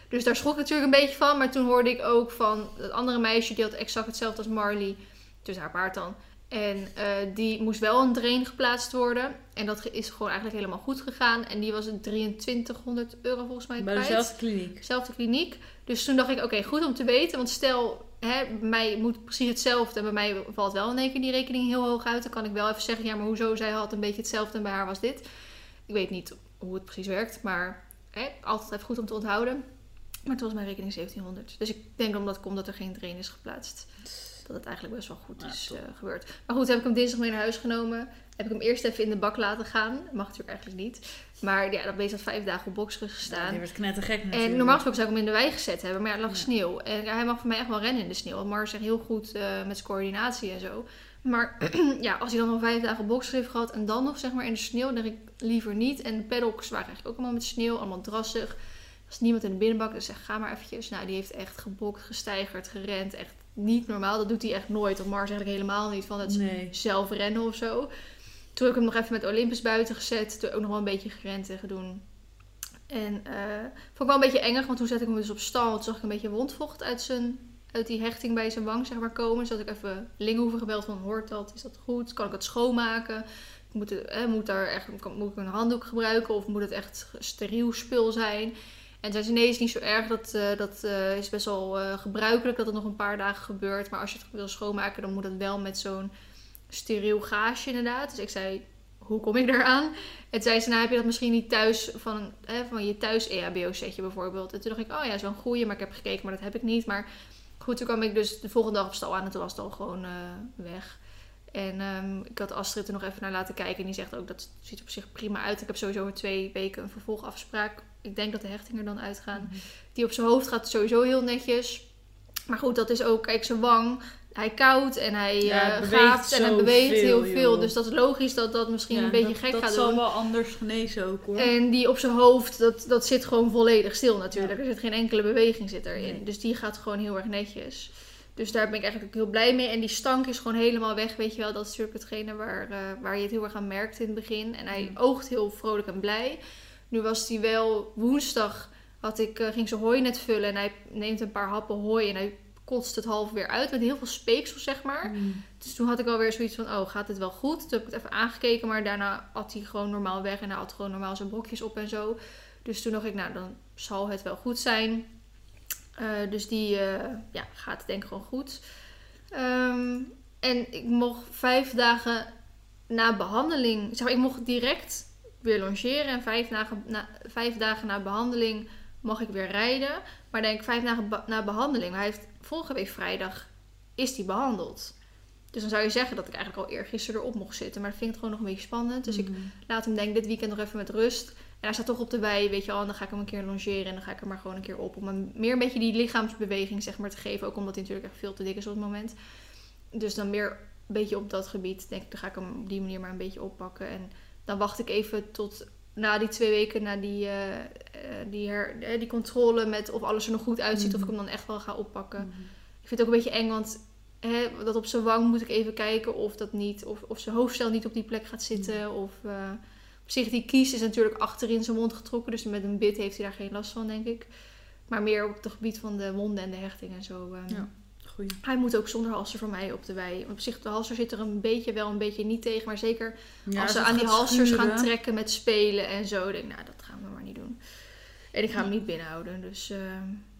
Dus daar schrok ik natuurlijk een beetje van. Maar toen hoorde ik ook van het andere meisje, die had exact hetzelfde als Marley. Dus haar paard dan. En eh, die moest wel een drain geplaatst worden. En dat is gewoon eigenlijk helemaal goed gegaan. En die was een 2300 euro volgens mij Bij dezelfde kliniek. Zelfde kliniek. Dus toen dacht ik, oké, goed om te weten. Want stel, hè, bij mij moet precies hetzelfde. En bij mij valt wel in één keer die rekening heel hoog uit. Dan kan ik wel even zeggen, ja, maar hoezo? Zij had een beetje hetzelfde en bij haar was dit. Ik weet niet hoe het precies werkt. Maar hè, altijd even goed om te onthouden. Maar toen was mijn rekening 1700. Dus ik denk omdat het komt dat er geen drain is geplaatst. Dat het eigenlijk best wel goed Ja, is eh, gebeurd. Maar goed, heb ik hem dinsdag mee naar huis genomen. Heb ik hem eerst even in de bak laten gaan. Mag natuurlijk eigenlijk niet. Maar ja, dat beest had vijf dagen op Ja, gestaan. die werd knettergek natuurlijk. En normaal gesproken zou ik hem in de wei gezet hebben, maar ja, er lag Ja. sneeuw. En hij mag voor mij echt wel rennen in de sneeuw. Want Mar is echt heel goed eh, met zijn coördinatie en zo. Maar [clears throat] ja, als hij dan al vijf dagen boxers heeft gehad en dan nog zeg maar in de sneeuw, dan denk ik liever niet. En de paddocks waren eigenlijk ook allemaal met sneeuw, allemaal drassig. Was niemand in de binnenbak, dus zeg ga maar eventjes. Nou, die heeft echt gebokt, gesteigerd, gerend. Echt niet normaal. Dat doet hij echt nooit. Want Mars eigenlijk helemaal niet van het Nee. zelf rennen of zo. Toen heb ik hem nog even met Olympus buiten gezet. Toen ook nog wel een beetje gerend en gedoen. En eh vond ik wel een beetje engig, want toen zette ik hem dus op stal. Toen zag ik een beetje wondvocht uit, zijn, uit die hechting bij zijn wang zeg maar, komen. Dus had ik even Lingenhoeven gebeld van, hoort dat? Is dat goed? Kan ik het schoonmaken? Moet, het, eh, moet, daar echt, moet ik een handdoek gebruiken of moet het echt steriel spul zijn? En zei ze, nee, is niet zo erg. Dat, eh, dat eh, is best wel eh, gebruikelijk dat het nog een paar dagen gebeurt. Maar als je het wil schoonmaken, dan moet het wel met zo'n steriel gaasje inderdaad. Dus ik zei, hoe kom ik daaraan? En zei ze, nou heb je dat misschien niet thuis van, van je thuis EHBO-setje bijvoorbeeld. En toen dacht ik, oh ja, zo'n goeie, maar ik heb gekeken, maar dat heb ik niet. Maar goed, toen kwam ik dus de volgende dag op stal aan en toen was het al gewoon weg. En ehm, ik had Astrid er nog even naar laten kijken. En die zegt ook, dat ziet op zich prima uit. Ik heb sowieso over twee weken een vervolgafspraak. Ik denk dat de hechtingen er dan uitgaan. Die op zijn hoofd gaat sowieso heel netjes. Maar goed, dat is ook, kijk, zijn wang. Hij koud en hij Ja, eh en hij beweegt heel veel, joh. Dus dat is logisch dat dat misschien Ja, een beetje dat, gek dat gaat zal doen. wel anders genezen ook hoor. En die op zijn hoofd, dat, dat zit gewoon volledig stil natuurlijk. Ja. Er zit geen enkele beweging zit erin. Nee. Dus die gaat gewoon heel erg netjes. Dus daar ben ik eigenlijk ook heel blij mee. En die stank is gewoon helemaal weg, weet je wel. Dat is natuurlijk hetgene waar, eh, waar je het heel erg aan merkt in het begin. En hij Mm. oogt heel vrolijk en blij. Nu was hij wel woensdag, had ik, eh, ging ze hooi net vullen. En hij neemt een paar happen hooi en hij kotst het half weer uit. Met heel veel speeksel, zeg maar. Mm. Dus toen had ik alweer zoiets van, oh, gaat dit wel goed? Toen heb ik het even aangekeken, maar daarna at hij gewoon normaal weg. En hij had gewoon normaal zijn brokjes op en zo. Dus toen dacht ik, nou, dan zal het wel goed zijn. Eh, dus die eh, ja, gaat denk ik gewoon goed. Ehm, en ik mocht vijf dagen na behandeling... Zeg maar, ik mocht direct weer longeren. En vijf dagen na, vijf dagen na behandeling mag ik weer rijden. Maar denk ik vijf dagen na behandeling... Maar hij heeft vorige week vrijdag is die behandeld. Dus dan zou je zeggen dat ik eigenlijk al eergisteren erop mocht zitten. Maar ik vind het gewoon nog een beetje spannend. Dus ik Mm. laat hem denk ik dit weekend nog even met rust. En hij staat toch op de wei, weet je wel. En dan ga ik hem een keer longeren en dan ga ik hem maar gewoon een keer op. Om hem meer een beetje die lichaamsbeweging zeg maar te geven. Ook omdat hij natuurlijk echt veel te dik is op het moment. Dus dan meer een beetje op dat gebied. Denk ik, dan ga ik hem op die manier maar een beetje oppakken. En dan wacht ik even tot na die twee weken, na die, eh, eh, die, her, eh, die controle met of alles er nog goed uitziet. Of ik hem dan echt wel ga oppakken. Mhm. Ik vind het ook een beetje eng, want hè, dat op zijn wang moet ik even kijken of dat niet, of, of zijn hoofdstel niet op die plek gaat zitten. Of eh, op zich, die kies is natuurlijk achterin zijn mond getrokken, dus met een bit heeft hij daar geen last van, denk ik. Maar meer op het gebied van de wonden en de hechting en zo. Ja. Goeie. Hij moet ook zonder halster voor mij op de wei. Op zich, de halster zit er een beetje wel, een beetje niet tegen. Maar zeker Ja, als ze aan die halsters schuren. gaan trekken met spelen en zo. denk ik, nou, dat gaan we maar niet doen. En ik ga hem niet binnenhouden. Dus eh,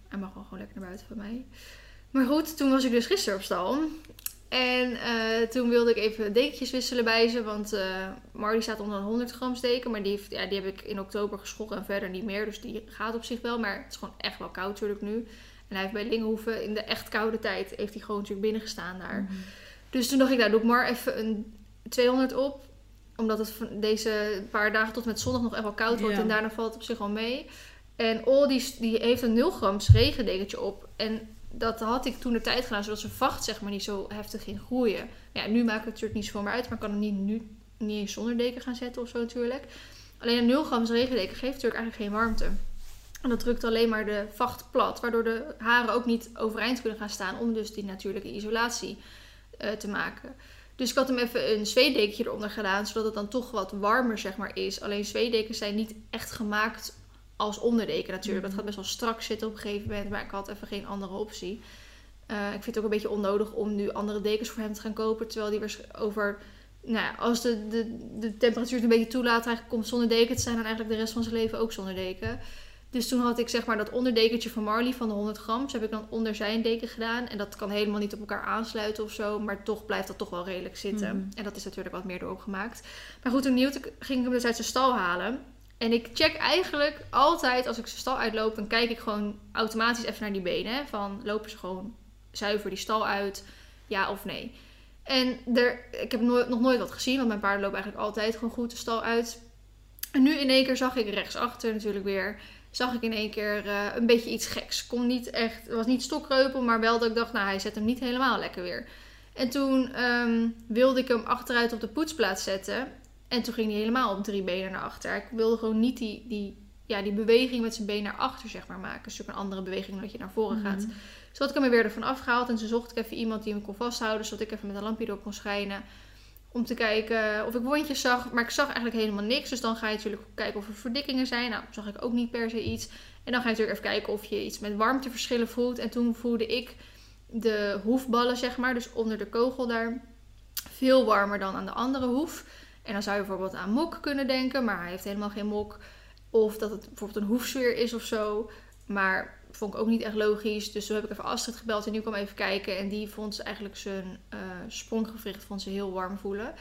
hij mag wel gewoon lekker naar buiten van mij. Maar goed, toen was ik dus gisteren op stal. En eh, toen wilde ik even dekentjes wisselen bij ze. Want Marley staat onder een 100 gram steken. Maar die, heeft, ja, die heb ik in oktober geschoren en verder niet meer. Dus die gaat op zich wel. Maar het is gewoon echt wel koud natuurlijk nu. En hij heeft bij Lingenhoeven in de echt koude tijd... heeft hij gewoon natuurlijk binnen gestaan daar. Mhm. Dus toen dacht ik, nou doe ik maar even een 200 op. Omdat het van deze paar dagen tot met zondag nog echt wel koud wordt. Ja. En daarna valt het op zich wel mee. En Ol die, die heeft een 0 grams regendekentje op. En dat had ik toen de tijd gedaan, zodat zijn vacht zeg maar niet zo heftig ging groeien. Ja, nu maakt het natuurlijk niet zoveel meer uit. Maar ik kan hem niet nu niet eens zonder deken gaan zetten of zo natuurlijk. Alleen een 0 grams regendeken geeft natuurlijk eigenlijk geen warmte. En dat drukt alleen maar de vacht plat. Waardoor de haren ook niet overeind kunnen gaan staan. Om dus die natuurlijke isolatie eh, te maken. Dus ik had hem even een zweetdekentje eronder gedaan, zodat het dan toch wat warmer zeg maar, is. Alleen zweetdekens zijn niet echt gemaakt als onderdeken natuurlijk. Dat Mhm. gaat best wel strak zitten op een gegeven moment, maar ik had even geen andere optie. Eh, ik vind het ook een beetje onnodig om nu andere dekens voor hem te gaan kopen, terwijl die over... Nou ja, als de, de, de temperatuur het een beetje toelaat, eigenlijk komt zonder deken te zijn... en eigenlijk de rest van zijn leven ook zonder deken. Dus toen had ik zeg maar dat onderdekentje van Marley van de 100 gram. Dus heb ik dan onder zijn deken gedaan. En dat kan helemaal niet op elkaar aansluiten of zo. Maar toch blijft dat toch wel redelijk zitten. Mhm. En dat is natuurlijk wat meer door opgemaakt. Maar goed, toen ging ik hem dus uit zijn stal halen. En ik check eigenlijk altijd als ik zijn stal uitloop. Dan kijk ik gewoon automatisch even naar die benen. hè. Van lopen ze gewoon zuiver die stal uit? Ja of nee? En er, ik heb nooit, nog nooit wat gezien. Want mijn paarden lopen eigenlijk altijd gewoon goed de stal uit. En nu in één keer zag ik rechtsachter natuurlijk weer zag ik in één keer eh, een beetje iets geks. Kon niet echt, het was niet stokreupel, maar wel dat ik dacht, nou, hij zet hem niet helemaal lekker weer. En toen ehm, wilde ik hem achteruit op de poetsplaats zetten. En toen ging hij helemaal op drie benen naar achter. Ik wilde gewoon niet die, die, ja, die beweging met zijn been naar achter, zeg maar, maken. Dus een andere beweging dan dat je naar voren gaat. Mhm. Dus had ik hem er weer ervan afgehaald. En toen zocht ik even iemand die hem kon vasthouden, zodat ik even met een lampje erop kon schijnen. Om te kijken of ik wondjes zag. Maar ik zag eigenlijk helemaal niks. Dus dan ga je natuurlijk kijken of er verdikkingen zijn. Nou, zag ik ook niet per se iets. En dan ga je natuurlijk even kijken of je iets met warmteverschillen voelt. En toen voelde ik de hoefballen, zeg maar, dus onder de kogel daar, veel warmer dan aan de andere hoef. En dan zou je bijvoorbeeld aan mok kunnen denken, maar hij heeft helemaal geen mok. Of dat het bijvoorbeeld een hoefsfeer is of zo. Maar vond ik ook niet echt logisch. Dus toen heb ik even Astrid gebeld en die kwam even kijken. En die vond eigenlijk zijn eh, spronggewricht vond ze heel warm voelen.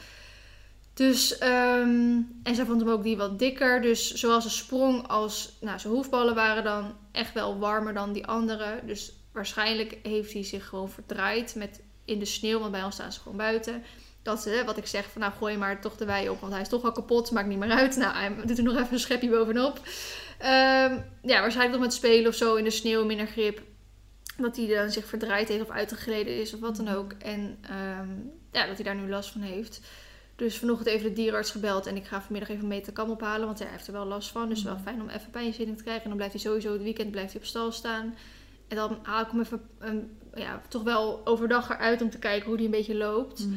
Dus, ehm, en zij vond hem ook die wat dikker. Dus zowel zijn sprong als nou, zijn hoefballen waren dan echt wel warmer dan die andere. Dus waarschijnlijk heeft hij zich gewoon verdraaid met in de sneeuw. Want bij ons staan ze gewoon buiten. Dat ze, wat ik zeg, van nou gooi maar toch de wei op. Want hij is toch al kapot, maakt niet meer uit. Nou, hij doet er nog even een schepje bovenop. Ehm, ja, waarschijnlijk nog met spelen of zo in de sneeuw, minder grip. Dat hij dan zich verdraaid heeft of uitgegleden is of wat dan ook. En ehm, ja, dat hij daar nu last van heeft. Dus vanochtend even de dierenarts gebeld. En ik ga vanmiddag even mee te kam ophalen. Want hij heeft er wel last van. Dus Mhm. wel fijn om even pijnzin te krijgen. En dan blijft hij sowieso het weekend blijft hij op stal staan. En dan haal ik hem even een, ja, toch wel overdag eruit om te kijken hoe hij een beetje loopt. Mhm.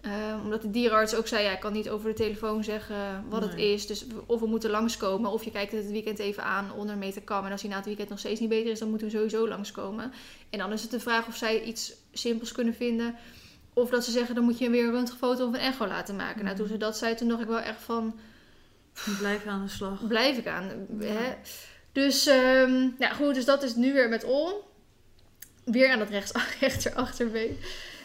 Ehm, omdat de dierenarts ook zei, ja, ik kan niet over de telefoon zeggen wat het is. Dus of we moeten langskomen, of je kijkt het het weekend even aan onder mee te kammen. En als hij na het weekend nog steeds niet beter is, dan moeten we sowieso langskomen. En dan is het de vraag of zij iets simpels kunnen vinden. Of dat ze zeggen, dan moet je weer een röntgenfoto of een echo laten maken. Nou, toen ze dat zei, toen dacht ik wel echt van, Blijf aan de slag. blijf ik aan. Ja. Hè? Dus, ja goed, dus dat is nu weer met Ol. Weer aan het rechts, [laughs] rechterbeen.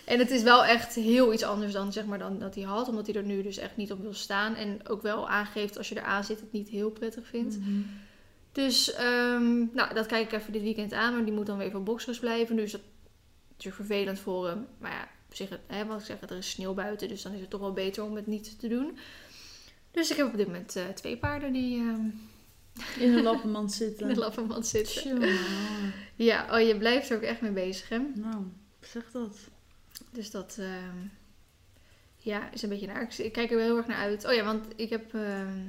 En het is wel echt heel iets anders dan, zeg maar, dan dat hij had. Omdat hij er nu dus echt niet op wil staan. En ook wel aangeeft als je eraan zit het niet heel prettig vindt. Mhm. Dus ehm, nou, dat kijk ik even dit weekend aan. Maar die moet dan weer van boxrust blijven. Dus dat is natuurlijk vervelend voor hem. Maar ja, op zich, hè, wat ik zeg, er is sneeuw buiten. Dus dan is het toch wel beter om het niet te doen. Dus ik heb op dit moment eh, twee paarden die, ehm, In een [laughs] lappenmand zitten. in de lappenmand zitten. Ja, oh, je blijft er ook echt mee bezig, hè? Nou, zeg dat. Dus dat ehm, ja, is een beetje naar. Ik, kijk er wel heel erg naar uit. Oh ja, want ik heb, ehm,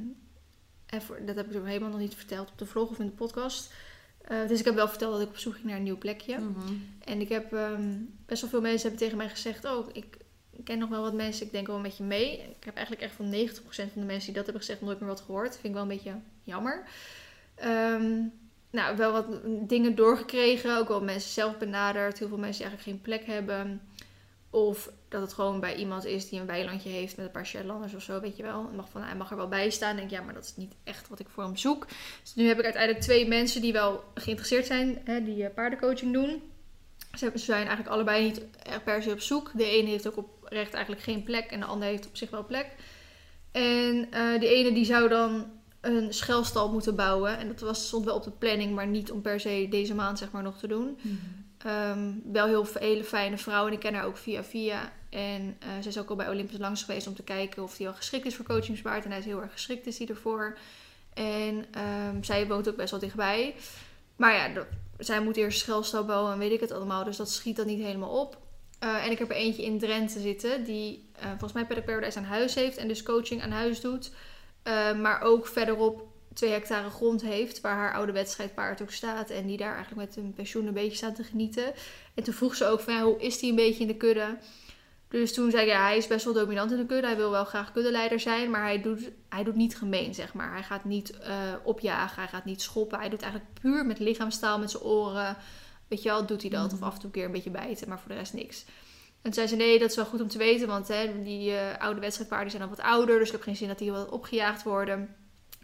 even, dat heb ik helemaal nog niet verteld op de vlog of in de podcast. Eh, dus ik heb wel verteld dat ik op zoek ging naar een nieuw plekje. Mhm. En ik heb ehm, best wel veel mensen hebben tegen mij gezegd: Oh, ik ken nog wel wat mensen, ik denk wel met je mee. Ik heb eigenlijk echt van 90% van de mensen die dat hebben gezegd nooit meer wat gehoord. Vind ik wel een beetje jammer. Nou, wel wat dingen doorgekregen. Ook wel mensen zelf benaderd. Heel veel mensen die eigenlijk geen plek hebben. Of dat het gewoon bij iemand is die een weilandje heeft met een paar Shetlanders of zo, weet je wel. Mag van, hij mag er wel bij staan. En denk ik, ja, maar dat is niet echt wat ik voor hem zoek. Dus nu heb ik uiteindelijk twee mensen die wel geïnteresseerd zijn, hè, die eh, paardencoaching doen. Ze zijn eigenlijk allebei niet per se op zoek. De ene heeft ook oprecht eigenlijk geen plek en de ander heeft op zich wel plek. En eh de ene die zou dan een schelstal moeten bouwen. En dat was, stond wel op de planning, maar niet om per se deze maand zeg maar nog te doen. Ehm, wel heel hele fijne vrouw en ik ken haar ook via via. En eh zij is ook al bij Olympus langs geweest om te kijken of hij al geschikt is voor coachingspaard. En hij is heel erg geschikt is hij ervoor. En ehm, zij woont ook best wel dichtbij. Maar ja, zij moet eerst schelstal bouwen en weet ik het allemaal. Dus dat schiet dan niet helemaal op. Eh, en ik heb er eentje in Drenthe zitten die eh, volgens mij Paddock Paradise aan huis heeft. En dus coaching aan huis doet. Maar ook verderop twee hectare grond heeft waar haar oude wedstrijdpaard ook staat. En die daar eigenlijk met een pensioen een beetje staat te genieten. En toen vroeg ze ook van ja, hoe is die een beetje in de kudde? Dus toen zei ik ja, hij is best wel dominant in de kudde. Hij wil wel graag kuddeleider zijn, maar hij doet, hij doet niet gemeen, zeg maar. Hij gaat niet eh, opjagen, hij gaat niet schoppen. Hij doet eigenlijk puur met lichaamstaal, met zijn oren. Weet je wel, doet hij dat. Of af en toe een keer een beetje bijten, maar voor de rest niks. En toen zei ze, nee, dat is wel goed om te weten, want hè, die eh, oude wedstrijdpaarden zijn al wat ouder. Dus ik heb geen zin dat die wat opgejaagd worden.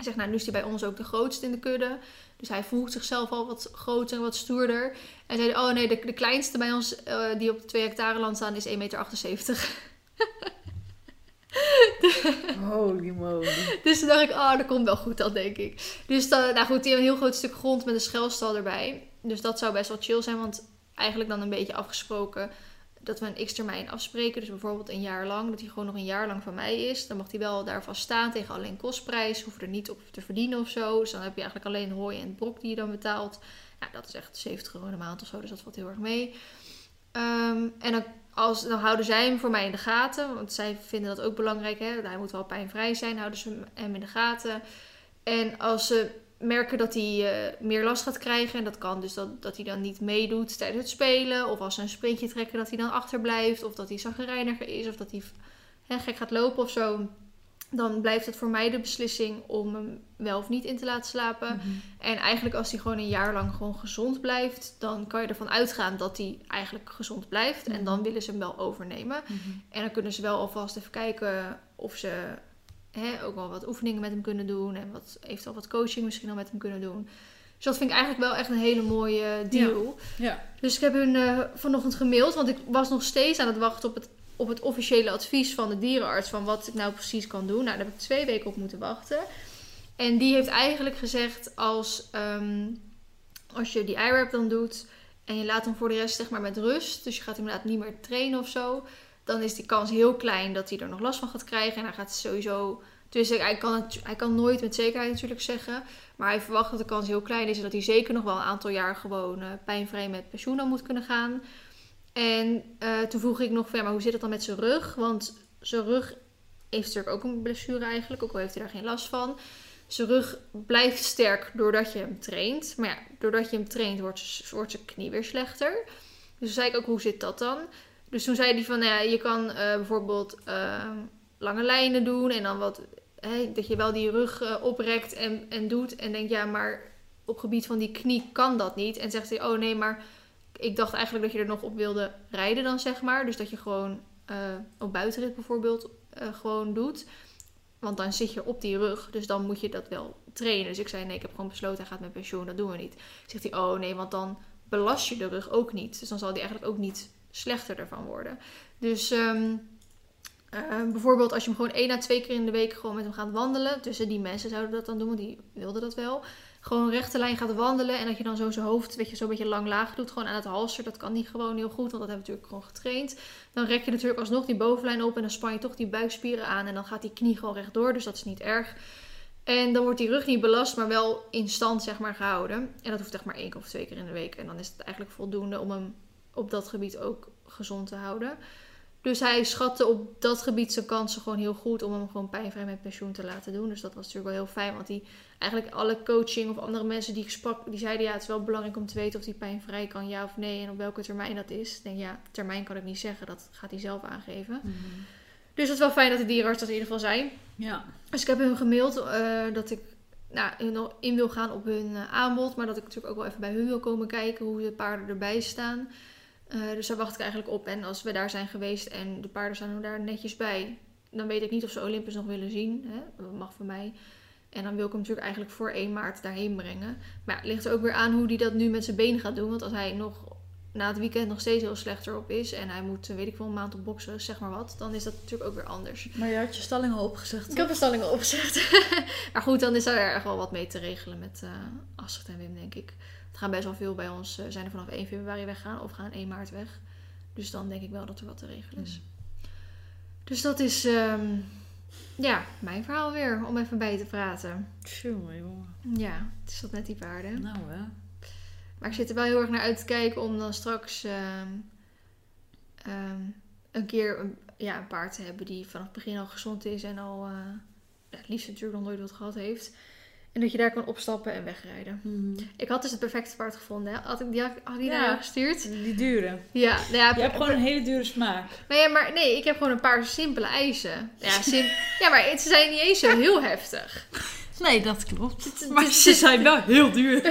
Hij zegt, nou, nu is hij bij ons ook de grootste in de kudde. Dus hij voelt zichzelf al wat groter en wat stoerder. En zei, oh nee, de, de kleinste bij ons eh, die op de 2 hectare land staan is 1,78 meter. [laughs] Holy moly. Dus toen dacht ik, oh, dat komt wel goed dan, denk ik. Dus dan, nou goed, die hebben een heel groot stuk grond met een schelstal erbij. Dus dat zou best wel chill zijn, want eigenlijk dan een beetje afgesproken dat we een x-termijn afspreken. Dus bijvoorbeeld een jaar lang, dat hij gewoon nog een jaar lang van mij is. Dan mag hij wel daar vast staan tegen alleen kostprijs. Hoef er niet op te verdienen of zo. Dus dan heb je eigenlijk alleen hooi en brok die je dan betaalt. Nou, dat is echt 70 euro in de maand of zo, dus dat valt heel erg mee. Ehm, en dan, als, dan houden zij hem voor mij in de gaten. Want zij vinden dat ook belangrijk. Hè? Hij moet wel pijnvrij zijn, houden ze hem in de gaten. En als ze merken dat hij eh, meer last gaat krijgen. En dat kan dus dat, dat hij dan niet meedoet tijdens het spelen. Of als ze een sprintje trekken dat hij dan achterblijft. Of dat hij zaggerijniger is. Of dat hij hè, gek gaat lopen of zo. Dan blijft het voor mij de beslissing om hem wel of niet in te laten slapen. En eigenlijk als hij gewoon een jaar lang gewoon gezond blijft, dan kan je ervan uitgaan dat hij eigenlijk gezond blijft. En dan willen ze hem wel overnemen. En dan kunnen ze wel alvast even kijken of ze hè, ook wel wat oefeningen met hem kunnen doen. En wat, eventueel wat coaching misschien al met hem kunnen doen. Dus dat vind ik eigenlijk wel echt een hele mooie deal. Ja. Dus ik heb hun eh, vanochtend gemaild, want ik was nog steeds aan het wachten op het, op het officiële advies van de dierenarts. Van wat ik nou precies kan doen. Nou, daar heb ik twee weken op moeten wachten. En die heeft eigenlijk gezegd als, ehm, als je die IRAP dan doet en je laat hem voor de rest zeg maar met rust. Dus je gaat hem inderdaad niet meer trainen of zo. Dan is die kans heel klein dat hij er nog last van gaat krijgen. En hij gaat sowieso... Dus hij kan, hij kan nooit met zekerheid natuurlijk zeggen. Maar hij verwacht dat de kans heel klein is. En dat hij zeker nog wel een aantal jaar gewoon eh, pijnvrij met pensioen dan moet kunnen gaan. En eh, toen vroeg ik nog van, maar hoe zit het dan met zijn rug? Want zijn rug heeft natuurlijk ook een blessure eigenlijk. Ook al heeft hij daar geen last van. Zijn rug blijft sterk doordat je hem traint. Maar ja, doordat je hem traint wordt zijn knie weer slechter. Dus toen zei ik ook, hoe zit dat dan? Dus toen zei hij van, ja, je kan eh, bijvoorbeeld eh, lange lijnen doen. En dan wat, dat je wel die rug eh, oprekt en, en doet. En denk, ja, maar op gebied van die knie kan dat niet. En zegt hij, oh nee, maar ik dacht eigenlijk dat je er nog op wilde rijden dan, zeg maar. Dus dat je gewoon eh, op buitenrit bijvoorbeeld gewoon doet. Want dan zit je op die rug, dus dan moet je dat wel trainen. Dus ik zei, nee, ik heb gewoon besloten, hij gaat met pensioen, dat doen we niet. Zegt hij, oh nee, want dan belast je de rug ook niet. Dus dan zal die eigenlijk ook niet slechter ervan worden. Dus ehm, eh, bijvoorbeeld als je hem gewoon één à twee keer in de week gewoon met hem gaat wandelen. Tussen die mensen zouden dat dan doen, want die wilden dat wel. Gewoon rechte lijn gaat wandelen en dat je dan zo zijn hoofd weet je, zo een beetje lang laag doet. Gewoon aan het halster, dat kan niet gewoon heel goed, want dat hebben we natuurlijk gewoon getraind. Dan rek je natuurlijk alsnog die bovenlijn op en dan span je toch die buikspieren aan. En dan gaat die knie gewoon rechtdoor, dus dat is niet erg. En dan wordt die rug niet belast, maar wel in stand zeg maar, gehouden. En dat hoeft echt maar één of twee keer in de week. En dan is het eigenlijk voldoende om hem op dat gebied ook gezond te houden. Dus hij schatte op dat gebied zijn kansen gewoon heel goed om hem gewoon pijnvrij met pensioen te laten doen. Dus dat was natuurlijk wel heel fijn. Want die, eigenlijk alle coaching of andere mensen die ik sprak, die zeiden ja, het is wel belangrijk om te weten of die pijnvrij kan, ja of nee. En op welke termijn dat is. Ik denk ja, termijn kan ik niet zeggen, dat gaat hij zelf aangeven. Dus het is wel fijn dat de dierenarts dat in ieder geval zijn. Ja. Dus ik heb hun gemaild eh, dat ik nou, in wil gaan op hun eh, aanbod. Maar dat ik natuurlijk ook wel even bij hun wil komen kijken hoe de paarden erbij staan. Eh, dus daar wacht ik eigenlijk op. En als we daar zijn geweest en de paarden staan er daar netjes bij, dan weet ik niet of ze Olympus nog willen zien. Hè? Dat mag voor mij. En dan wil ik hem natuurlijk eigenlijk voor 1 maart daarheen brengen. Maar ja, het ligt er ook weer aan hoe hij dat nu met zijn benen gaat doen. Want als hij nog na het weekend nog steeds heel slecht erop is en hij moet, weet ik wel, een maand op boksen, zeg maar wat, dan is dat natuurlijk ook weer anders. Maar je had je stalling al opgezegd. Ik heb de stalling al opgezegd. [laughs] maar goed, dan is daar erg wel wat mee te regelen met uh, Astrid en Wim, denk ik. Het gaan best wel veel bij ons, uh, zijn er vanaf 1 februari weggaan of gaan 1 maart weg. Dus dan denk ik wel dat er wat te regelen is. Mm. Dus dat is, um, ja, mijn verhaal weer, om even bij te praten. Tjonge, jongen. Ja, het is dat net die paarden. Nou hè. Maar ik zit er wel heel erg naar uit te kijken om dan straks um, um, een keer een, ja, een paard te hebben die vanaf het begin al gezond is en al uh, ja, het liefst natuurlijk nog nooit wat gehad heeft. En dat je daar kan opstappen en wegrijden. Mm. Ik had dus het perfecte paard gevonden. Hè? Had ik die, had, die ja, naar gestuurd? Die dure. Ja, nou ja, je hebt gewoon een hele dure smaak. Maar, ja, maar nee, ik heb gewoon een paar simpele eisen. Ja, sim [laughs] ja maar ze zijn niet eens zo heel heftig. Nee, dat klopt. Maar ze zijn wel heel duur.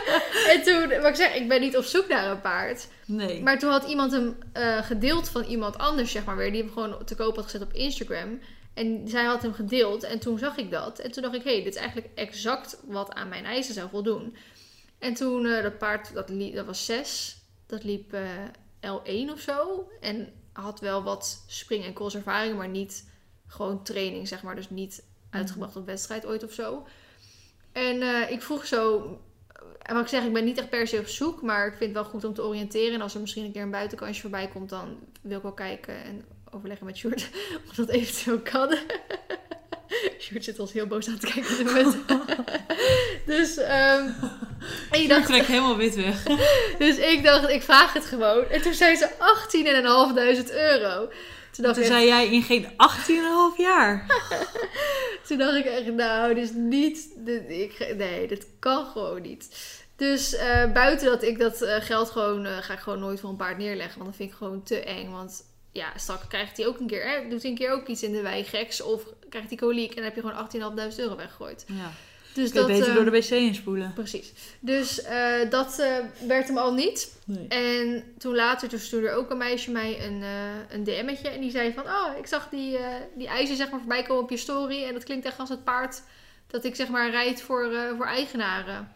[laughs] en toen, wat ik zeg, ik ben niet op zoek naar een paard. Nee. Maar toen had iemand hem uh, gedeeld van iemand anders, zeg maar weer. Die hem gewoon te koop had gezet op Instagram. En zij had hem gedeeld en toen zag ik dat. En toen dacht ik, hé, hey, dit is eigenlijk exact wat aan mijn eisen zou voldoen. En toen, uh, dat paard, dat, liep, dat was 6. Dat liep uh, L1 of zo. En had wel wat spring- en crosservaring, maar niet gewoon training, zeg maar. Dus niet uitgebracht op wedstrijd ooit of zo. En uh, ik vroeg zo. En wat ik zeg, ik ben niet echt per se op zoek, maar ik vind het wel goed om te oriënteren. En als er misschien een keer een buitenkansje voorbij komt, dan wil ik wel kijken en overleggen met Sjoerd [laughs] of dat eventueel kan. [laughs] Sjoerd zit ons heel boos aan te kijken op dit [laughs] dus, um, je dacht, trek helemaal wit weg. dus ik dacht, ik vraag het gewoon. En toen zei ze 18.500 euro. Toen, dacht Toen ik, zei jij in geen 18,5 jaar. Toen dacht ik echt, nou, dit is niet. Dit, ik, nee, dit kan gewoon niet. Dus uh, buiten dat ik dat uh, geld gewoon. Uh, ga ik gewoon nooit voor een paard neerleggen. Want dat vind ik gewoon te eng. Want ja, straks krijgt hij ook een keer. Hè, doet hij een keer ook iets in de wei geks. Of krijgt hij koliek. En dan heb je gewoon 18.500 euro weggegooid. Ja. Dus dat, beter door de wc inspoelen. Precies. Dus uh, dat uh, werd hem al niet. Nee. En toen later, toen stuurde ook een meisje mij een, een DM'tje. En die zei van, oh, ik zag die, die eisen zeg maar voorbij komen op je story. En dat klinkt echt als het paard dat ik zeg maar rijd voor, voor eigenaren.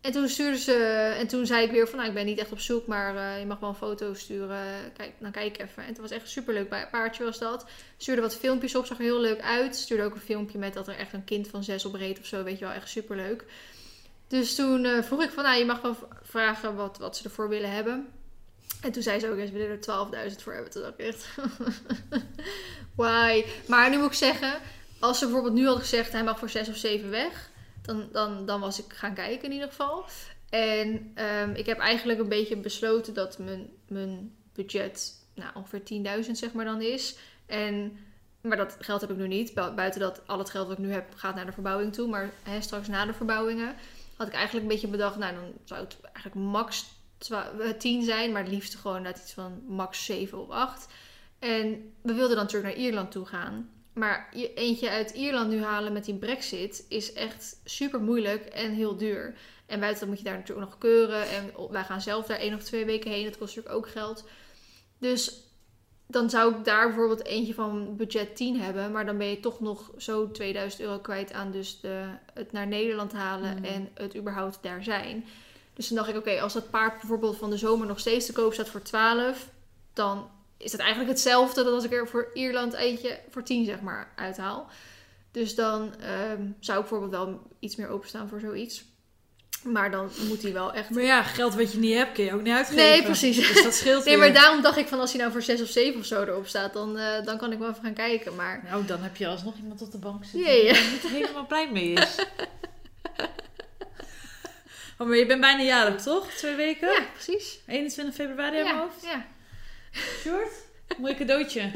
En toen stuurde ze, en toen zei ik weer van, nou, ik ben niet echt op zoek, maar uh, je mag wel een foto sturen. Kijk, dan kijk even. En het was echt superleuk paardje was dat. Stuurde wat filmpjes op, zag er heel leuk uit. Stuurde ook een filmpje met dat er echt een kind van zes op reed of zo, weet je wel, echt superleuk. Dus toen uh, vroeg ik van, nou, je mag wel vragen wat, wat ze ervoor willen hebben. En toen zei ze ook, ze willen er 12.000 voor hebben. Toen dacht ik echt, [laughs] why? Maar nu moet ik zeggen, als ze bijvoorbeeld nu had gezegd, hij mag voor zes of zeven weg dan, dan, dan was ik gaan kijken in ieder geval. En um, ik heb eigenlijk een beetje besloten dat mijn, mijn budget nou, ongeveer 10.000 zeg maar dan is. En, maar dat geld heb ik nu niet. Buiten dat al het geld wat ik nu heb gaat naar de verbouwing toe. Maar hè, straks na de verbouwingen had ik eigenlijk een beetje bedacht... Nou, dan zou het eigenlijk max 10 zijn. Maar het liefst gewoon net iets van max 7 of 8. En we wilden dan natuurlijk naar Ierland toe gaan. Maar eentje uit Ierland nu halen met die brexit is echt super moeilijk en heel duur. En buiten dat moet je daar natuurlijk ook nog keuren. En wij gaan zelf daar één of twee weken heen. Dat kost natuurlijk ook geld. Dus dan zou ik daar bijvoorbeeld eentje van budget 10 hebben. Maar dan ben je toch nog zo 2000 euro kwijt aan dus de, het naar Nederland halen Mhm. en het überhaupt daar zijn. Dus toen dacht ik, oké, als dat paard bijvoorbeeld van de zomer nog steeds te koop staat voor 12, dan is het eigenlijk hetzelfde dan als ik er voor Ierland eentje voor 10 zeg maar uithaal. Dus dan ehm, zou ik bijvoorbeeld wel iets meer openstaan voor zoiets. Maar dan moet hij wel echt... Maar ja, geld wat je niet hebt, kun je ook niet uitgeven. Nee, precies. Dus dat scheelt Nee, weer. maar daarom dacht ik van als hij nou voor 6 of 7 of zo erop staat, dan, eh, dan kan ik wel even gaan kijken. Maar Nou, dan heb je alsnog iemand op de bank zitten Ja, ja. die er niet helemaal blij mee is. [laughs] Oh, maar je bent bijna jarig, toch? Twee weken? ja, precies. 21 februari in mijn Ja, hoofd. ja. Short? Mooi cadeautje.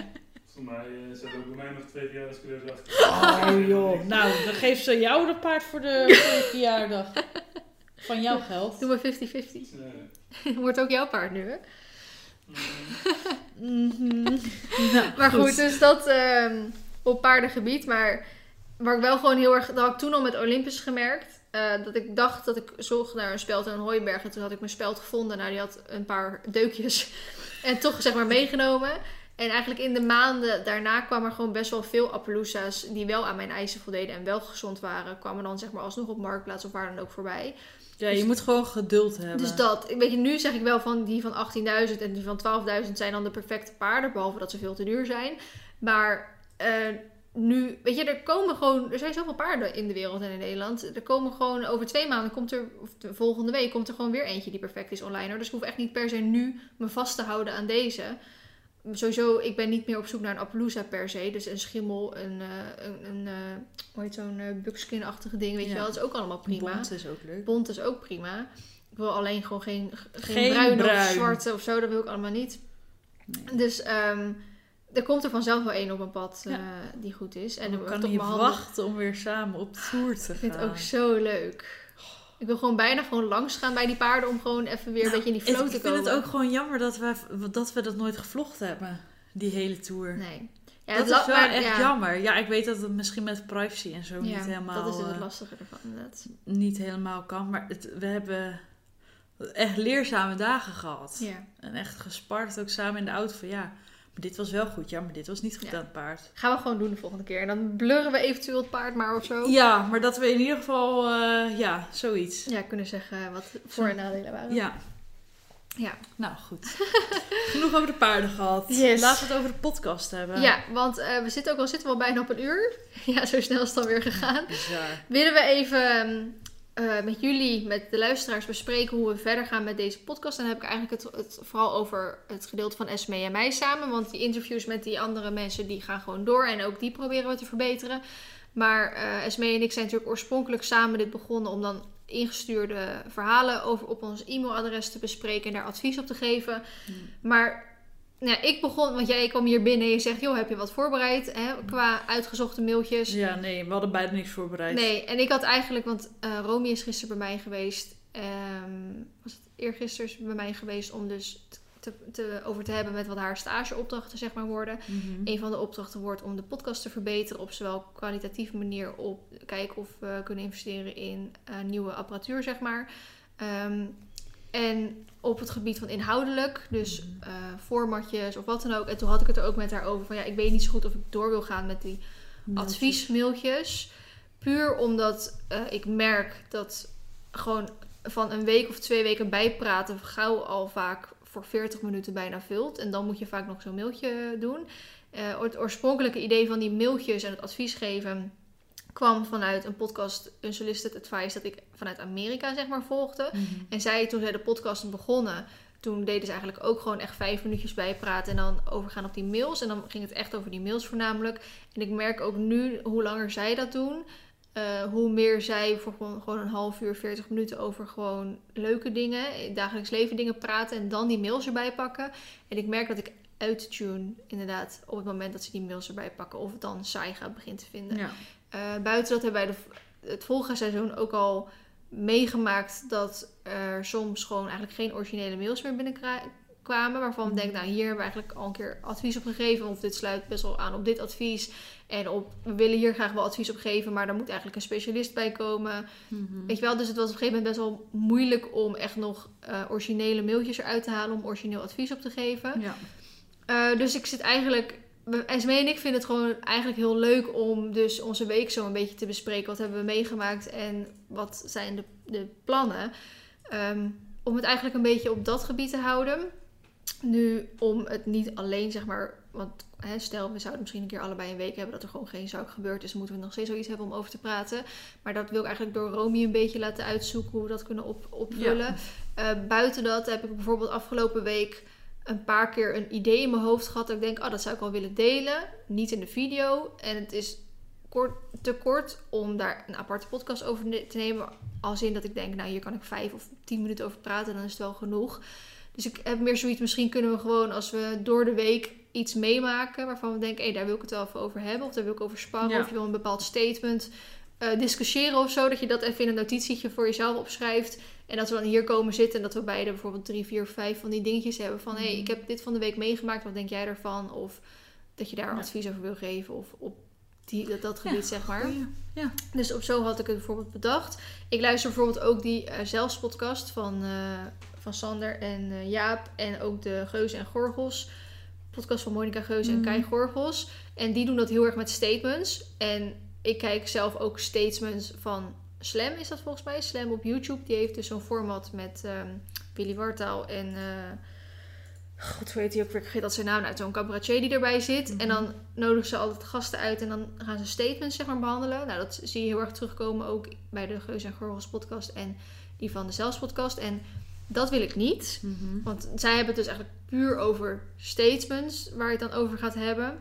Voor mij uh, zit ook bij mij nog twee verjaardagscadeaus achter. Oh joh. Nou, dan geeft ze jou de paard voor de, voor de verjaardag. Van jouw geld. Doe maar 50-50. Eh, [laughs] Wordt ook jouw paard nu, hè? mm, Mhm. [laughs] Nou, Maar goed, dus dat ehm, op paardengebied. Maar waar ik wel gewoon heel erg... Dat had ik toen al met Olympus gemerkt. eh, dat ik dacht dat ik zocht naar een speld en een hooiberg. En toen had ik mijn speld gevonden. Nou, die had een paar deukjes. En toch zeg maar meegenomen. En eigenlijk in de maanden daarna kwamen er gewoon best wel veel Appaloosa's... die wel aan mijn eisen voldeden en wel gezond waren. Kwamen dan zeg maar alsnog op Marktplaats of waar dan ook voorbij. Ja, je moet gewoon geduld hebben. Dus dat, weet je, nu zeg ik wel van die van 18.000 en die van 12.000 zijn dan de perfecte paarden, behalve dat ze veel te duur zijn. Maar eh, nu, weet je, er komen gewoon, er zijn zoveel paarden in de wereld en in Nederland. Er komen gewoon over twee maanden, komt er, of de volgende week, komt er gewoon weer eentje die perfect is online. hoor. Dus ik hoef echt niet per se nu me vast te houden aan deze. Sowieso, ik ben niet meer op zoek naar een Appaloosa per se. Dus een schimmel, een, eh, een, een eh, hoe heet zo'n eh, buckskin-achtige ding, weet Ja. je wel. Dat is ook allemaal prima. Bont is ook leuk. Bont is ook prima. Ik wil alleen gewoon geen, geen, Geen bruine bruin. of zwarte of zo. Dat wil ik allemaal niet. Nee. Dus ehm, er komt er vanzelf wel één op mijn pad eh, die goed is. En ik kan handen. wachten om weer samen op tour te gaan. Ik vind het ook zo leuk. Ik wil gewoon bijna gewoon langs gaan bij die paarden om gewoon even weer een beetje in die flow Nou, Ik te vind komen. het ook gewoon jammer dat we, dat we dat nooit gevlogd hebben. Die hele tour. Nee. Ja, dat is wel maar- echt ja. jammer. Ja, ik weet dat het misschien met privacy en zo Ja, niet, helemaal, dat is het eh, lastige ervan inderdaad. niet helemaal kan. Maar het, we hebben echt leerzame dagen gehad. Ja. En echt gespart ook samen in de auto van ja, dit was wel goed. Ja, maar dit was niet goed Ja. aan het paard. Gaan we gewoon doen de volgende keer. En dan blurren we eventueel het paard maar of zo. Ja, maar dat we in ieder geval, eh, ja, zoiets. Ja, kunnen zeggen wat voor- en nadelen waren. Ja. Ja. Nou, goed. [laughs] Genoeg over de paarden gehad. Yes. Laten we het over de podcast hebben. Ja, want eh, we zitten ook al zitten we al bijna op een uur. [laughs] Ja, zo snel is het alweer gegaan. Bizar. Willen we even eh, met jullie, met de luisteraars, bespreken hoe we verder gaan met deze podcast. En dan heb ik eigenlijk het, het vooral over het gedeelte van Esme en mij samen. Want die interviews met die andere mensen, die gaan gewoon door. En ook die proberen we te verbeteren. Maar eh Esme en ik zijn natuurlijk oorspronkelijk samen dit begonnen om dan ingestuurde verhalen over op ons e-mailadres te bespreken en daar advies op te geven. Maar nou, ik begon, want jij kwam hier binnen en je zegt, joh, heb je wat voorbereid hè, qua uitgezochte mailtjes? Ja, nee, we hadden beide niks voorbereid. Nee, en ik had eigenlijk, want eh Romy is gisteren bij mij geweest. ehm, was het eergisteren is bij mij geweest om dus te, te, over te hebben met wat haar stageopdrachten zeg maar worden. Mhm. Een van de opdrachten wordt om de podcast te verbeteren op zowel kwalitatieve manier op kijken of we kunnen investeren in eh, nieuwe apparatuur zeg maar. Ehm, en op het gebied van inhoudelijk, dus Mhm. eh, formatjes of wat dan ook. En toen had ik het er ook met haar over van ja, ik weet niet zo goed of ik door wil gaan met die adviesmailtjes. Puur omdat eh, ik merk dat gewoon van een week of twee weken bijpraten gauw al vaak voor 40 minuten bijna vult. En dan moet je vaak nog zo'n mailtje doen. Eh, het oorspronkelijke idee van die mailtjes en het advies geven kwam vanuit een podcast Unsolicited Advice dat ik vanuit Amerika zeg maar volgde. Mhm. En zij, toen zij de podcast begonnen, toen deden ze eigenlijk ook gewoon echt vijf minuutjes bijpraten en dan overgaan op die mails. En dan ging het echt over die mails voornamelijk. En ik merk ook nu, hoe langer zij dat doen, eh, hoe meer zij voor gewoon, gewoon een half uur, 40 minuten over gewoon leuke dingen, dagelijks leven dingen praten en dan die mails erbij pakken. En ik merk dat ik uittune inderdaad op het moment dat ze die mails erbij pakken of het dan saai gaat beginnen te vinden. Ja. Eh, buiten dat hebben wij de, het vorige seizoen ook al meegemaakt dat er soms gewoon eigenlijk geen originele mails meer binnenkwamen. Waarvan we denken, nou hier hebben we eigenlijk al een keer advies op gegeven. Of dit sluit best wel aan op dit advies. En op, we willen hier graag wel advies op geven, maar daar moet eigenlijk een specialist bij komen. Mhm. Weet je wel, dus het was op een gegeven moment best wel moeilijk om echt nog eh, originele mailtjes eruit te halen om origineel advies op te geven. Ja. Eh, dus ik zit eigenlijk. Esmee en ik vinden het gewoon eigenlijk heel leuk om dus onze week zo een beetje te bespreken. Wat hebben we meegemaakt en wat zijn de, de plannen. Ehm, om het eigenlijk een beetje op dat gebied te houden. nu om het niet alleen, zeg maar, want hè, stel we zouden misschien een keer allebei een week hebben dat er gewoon geen zaak gebeurd is, moeten we nog steeds zoiets hebben om over te praten. Maar dat wil ik eigenlijk door Romy een beetje laten uitzoeken hoe we dat kunnen op, opvullen. Eh, buiten dat heb ik bijvoorbeeld afgelopen week een paar keer een idee in mijn hoofd gehad dat ik denk, oh dat zou ik wel willen delen, niet in de video. En het is kort, te kort om daar een aparte podcast over te nemen. Als in dat ik denk, nou hier kan ik vijf of tien minuten over praten, dan is het wel genoeg. Dus ik heb meer zoiets, misschien kunnen we gewoon als we door de week iets meemaken waarvan we denken, hé, daar wil ik het wel even over hebben. Of daar wil ik over sparren. Ja. Of je wil een bepaald statement eh, discussiëren of zo. Dat je dat even in een notitietje voor jezelf opschrijft. En dat we dan hier komen zitten en dat we beide bijvoorbeeld drie, vier, vijf van die dingetjes hebben. Van, hé, hey, ik heb dit van de week meegemaakt. Wat denk jij daarvan? Of dat je daar Ja. advies over wil geven. Of op die, dat, dat gebied, zeg maar. Goeie. Dus op zo had ik het bijvoorbeeld bedacht. Ik luister bijvoorbeeld ook die eh zelfspodcast van, eh, van Sander en eh, Jaap. En ook de Geus en Gorgels. Podcast van Monica Geus en Mhm. Kai Gorgels. En die doen dat heel erg met statements. En ik kijk zelf ook statements van Slam is dat volgens mij. Slam op YouTube. Die heeft dus zo'n format met ehm, Willy Wartaal en... eh God, hoe heet die ook weer? Ik vergeet dat zijn naam uit. Zo'n cabaretier die erbij zit. Mhm. En dan nodigen ze altijd gasten uit en dan gaan ze statements zeg maar, behandelen. Nou, dat zie je heel erg terugkomen ook bij de Geus en Gorgels podcast en die van de Zelfs podcast. En dat wil ik niet. Mhm. Want zij hebben het dus eigenlijk puur over statements waar je het dan over gaat hebben.